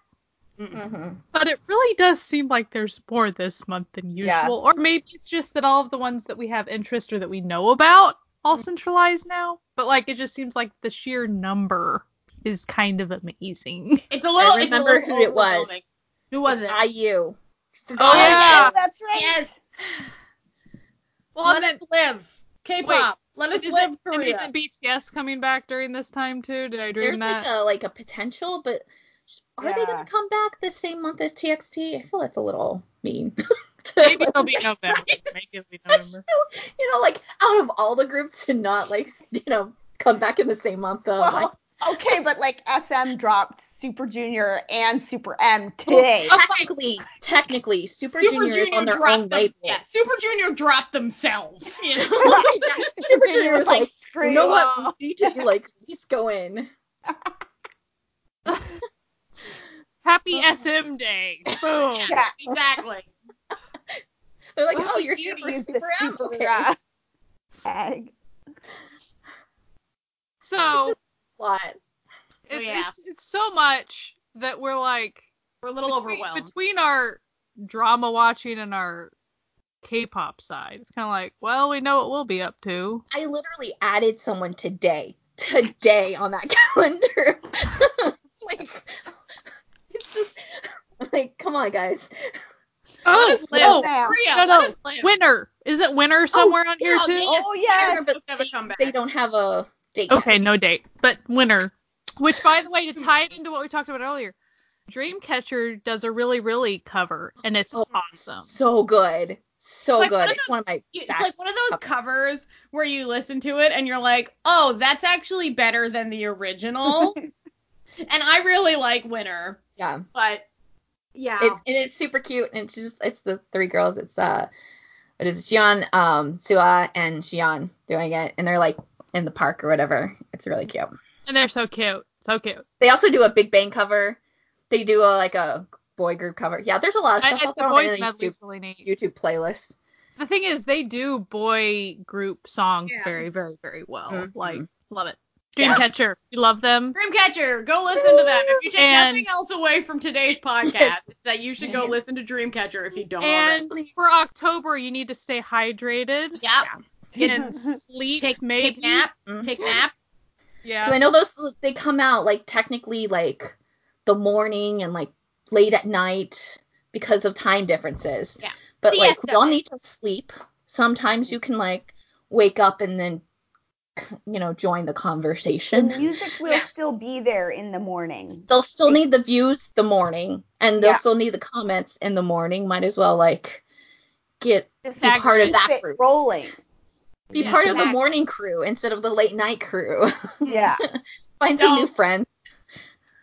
Mm-mm. hmm but it really does seem like there's more this month than usual. Yeah. Or maybe it's just that all of the ones that we have interest or that we know about all Mm. centralized now. But like it just seems like the sheer number is kind of amazing. It's a little. I remember it's a little who it was. overwhelming. Who was it? IU. Oh, yeah. that's right. Yes. Well, Let then, us live. K-pop. Let us is live it, and Korea. isn't BTS coming back during this time too? Did I dream There's that? like a like a potential, but are they gonna come back the same month as TXT? I feel that's a little mean. Maybe it'll be November. Maybe it'll be November. you know, like out of all the groups to not like you know come back in the same month. though. I- Well, okay, but like SM dropped Super Junior and Super M well, today. technically, technically, Super, Junior, is on their dropped own them. label. Yeah, Super Junior dropped themselves. You know. Super Junior was like, screw you know what? We need to like at least go in. Happy oh SM Day. Boom. Yeah. exactly. They're like, Well, oh, you're do here to for use the Super M. Okay. tag. So What? Oh, yeah. it's it's so much that we're like We're a little between, overwhelmed. between our drama watching and our K-pop side. It's kind of like, well, we know what we'll be up to. I literally added someone today, today on that calendar. Like, it's just like, come on, guys. Oh, oh Let us live. no, now. Korea, no, let no. us live. Winter. Isn't Winter oh, somewhere on here yeah, too? Oh yeah. They're supposed to have They, they don't have a date. Okay, no date, but Winter. Which, by the way, to hmm. tie it into what we talked about earlier, Dreamcatcher does a really, really cover, and it's Oh, awesome. So good. So Like, good. one of It's one of my It's best. like one of those covers where you listen to it and you're like, oh, that's actually better than the original. and I really like Winter, yeah. but yeah. It's and it's super cute and it's just it's the three girls. It's uh what is it is Siyeon, um, Sua and Siyeon doing it and they're like in the park or whatever. It's really cute. And they're so cute. So cute. They also do a Big Bang cover. They do a like a boy group cover. Yeah, there's a lot of I, stuff I, out the there on boys the medley's YouTube, really neat. YouTube playlist. The thing is, they do boy group songs Yeah. very, very, very well. Mhm. Like, love it. Yeah. Dreamcatcher, we love them. Dreamcatcher, go listen to them. If you take And- nothing else away from today's podcast, it's that you should go listen to Dreamcatcher if you don't And already. for October, you need to stay hydrated Yep. and sleep. Take maybe. take nap. Mhm. Take nap. Yeah. Because I know those they come out like technically like the morning and like late at night because of time differences. Yeah. But like Siesta. we all need to sleep. Sometimes you can like wake up and then you know join the conversation The conversation. music will Yeah. still be there in the morning. They'll still need the views the morning and they'll Yeah. still need the comments in the morning. Might as well like get Just be part of that it group. rolling. Be Yeah, part of the morning crew instead of the late night crew. Yeah. Find some new friends.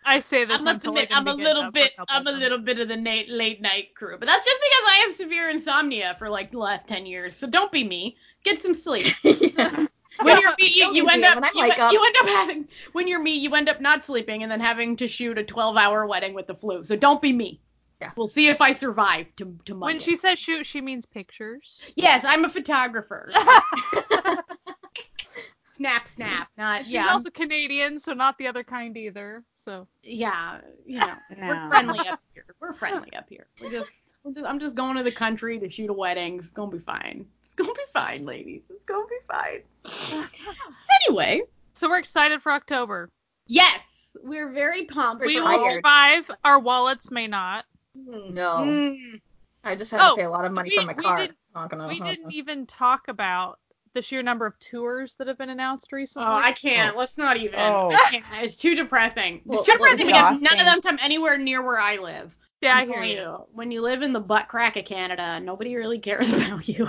I say this. I I'm, must totally admit, I'm a little getting up for bit, couple I'm a of them. little bit of the late, late night crew, but that's just because I have severe insomnia for like the last ten years. So don't be me. Get some sleep. yeah. When you're me, you, you end up, you, like up- you end up having, when you're me, you end up not sleeping and then having to shoot a 12-hour wedding with the flu. So don't be me. Yeah. We'll see if I survive to to Monday. When she says shoot, she means pictures. yes, I'm a photographer. snap, snap, not She's yeah, also Canadian, so not the other kind either. So yeah, you know. We're friendly up here. We're friendly up here. We're just, we're just, I'm just going to the country to shoot a wedding. It's gonna be fine. It's gonna be fine, ladies. It's gonna be fine. anyway, so we're excited for October. yes, we're very pumped. We're for will all- tired. survive. Our wallets may not. No. Mm, I just had to Oh, pay a lot of money we- for my we car. did- Not gonna we happen. didn't even talk about the sheer number of tours that have been announced recently. oh. I can't. Let's not even. Oh. I can't. It's too depressing. Well, it's too well, depressing because none of them come anywhere near where I live. yeah, I I'm hear telling you. When you live in the butt crack of Canada, nobody really cares about you.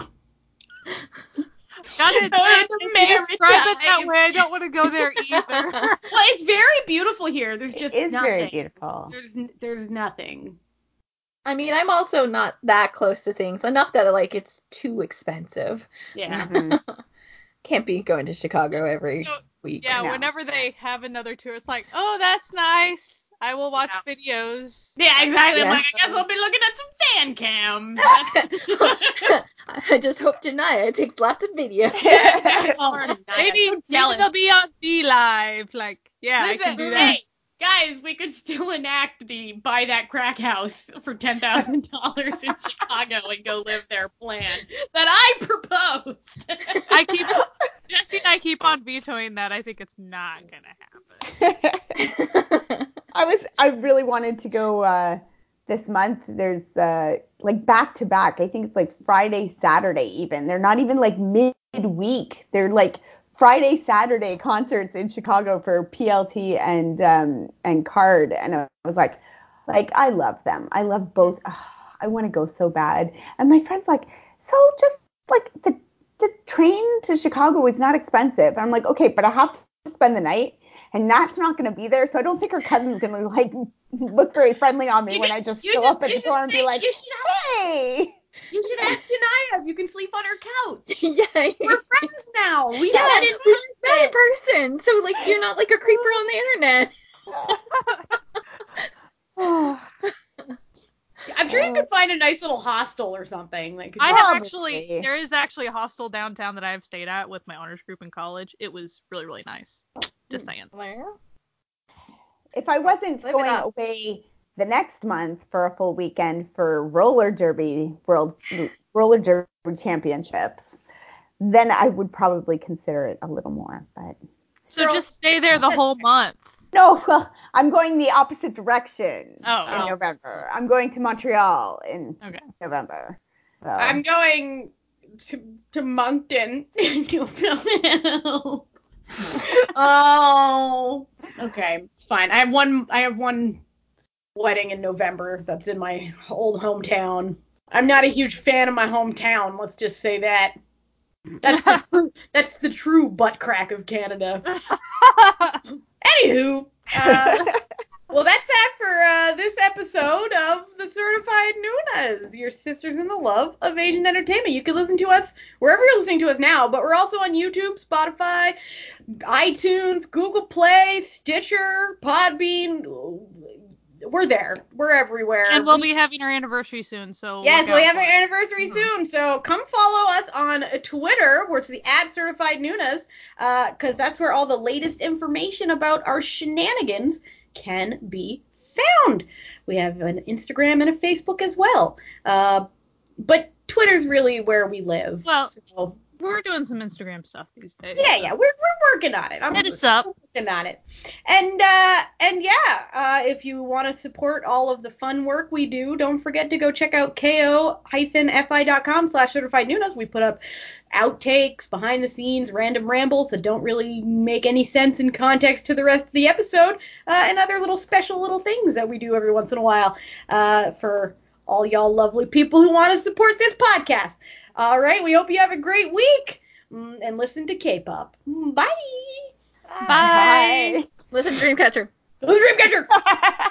Got it. Oh, it's describe it that way, I don't want to go there either. Well, it's very beautiful here. There's just it is nothing. very beautiful. There's there's nothing. I mean, I'm also not that close to things enough that like it's too expensive. Yeah. Can't be going to Chicago every So, week. yeah, No. whenever they have another tour, it's like, oh, that's nice. I will watch videos. Yeah, exactly. I'm Yeah. like, I guess I'll be looking at some fan cams. I just hope tonight I take lots of video. oh, Or maybe, I'm so maybe they'll be on V Live. Like, yeah, I can do that. Hey, guys, we could still enact the buy that crack house for ten thousand dollars in Chicago and go live their plan that I proposed. I keep Jesse and I keep on vetoing that. I think it's not gonna happen. I was I really wanted to go uh this month. There's uh like back to back. I think it's like Friday, Saturday even. They're not even like midweek. They're like Friday, Saturday concerts in Chicago for PLT and um and KARD and I was like like I love them. I love both. I want to go so bad. And my friend's like, "So just like the the train to Chicago is not expensive." I'm like, "Okay, but I have to spend the night." And Nat's not going to be there, so I don't think her cousin's going to like look very friendly on me You when should- I just you show should- up at the door and be like, you should "Hey." You should ask Janaya if you can sleep on her couch. yeah. We're friends now. We Yeah, met in we met in person. person, so like you're not like a creeper on the internet. I'm sure you could find a nice little hostel or something. Like, I have actually there is actually a hostel downtown that I have stayed at with my honors group in college. It was really really nice. Just hmm. saying. if I wasn't Live going away the next month for a full weekend for roller derby world roller derby championships, then I would probably consider it a little more. But So Girl- just stay there the whole month. no, well, I'm going the opposite direction Oh, in oh. November. I'm going to Montreal in Okay. November. So. I'm going to to Moncton. oh. Okay, it's fine. I have one. I have one wedding in November. That's in my old hometown. I'm not a huge fan of my hometown. Let's just say that. That's the true, that's the true butt crack of Canada. Anywho, uh, well, that's that for uh, this episode of the Certified Nunas, your sisters in the love of Asian entertainment. You can listen to us wherever you're listening to us now, but we're also on YouTube, Spotify, iTunes, Google Play, Stitcher, Podbean. We're there. We're everywhere. and we'll be having our anniversary soon, so Yes, we have our anniversary soon, so come follow us on Twitter, where it's the at Certified Nunas, because that's where all the latest information about our shenanigans can be found. We have an Instagram and a Facebook as well, uh, but Twitter's really where we live. Well, so, We're doing some Instagram stuff these days. yeah, yeah, we're we're working on it. I'm Hit us up. working on it. And uh, and yeah, uh, if you want to support all of the fun work we do, don't forget to go check out ko-fi.com slash certified nunas. We put up outtakes, behind the scenes, random rambles that don't really make any sense in context to the rest of the episode, uh, and other little special little things that we do every once in a while uh, for all y'all lovely people who want to support this podcast. All right, we hope you have a great week. mm, and listen to K-pop. Mm, Bye. Bye. Listen to Dreamcatcher. Dreamcatcher.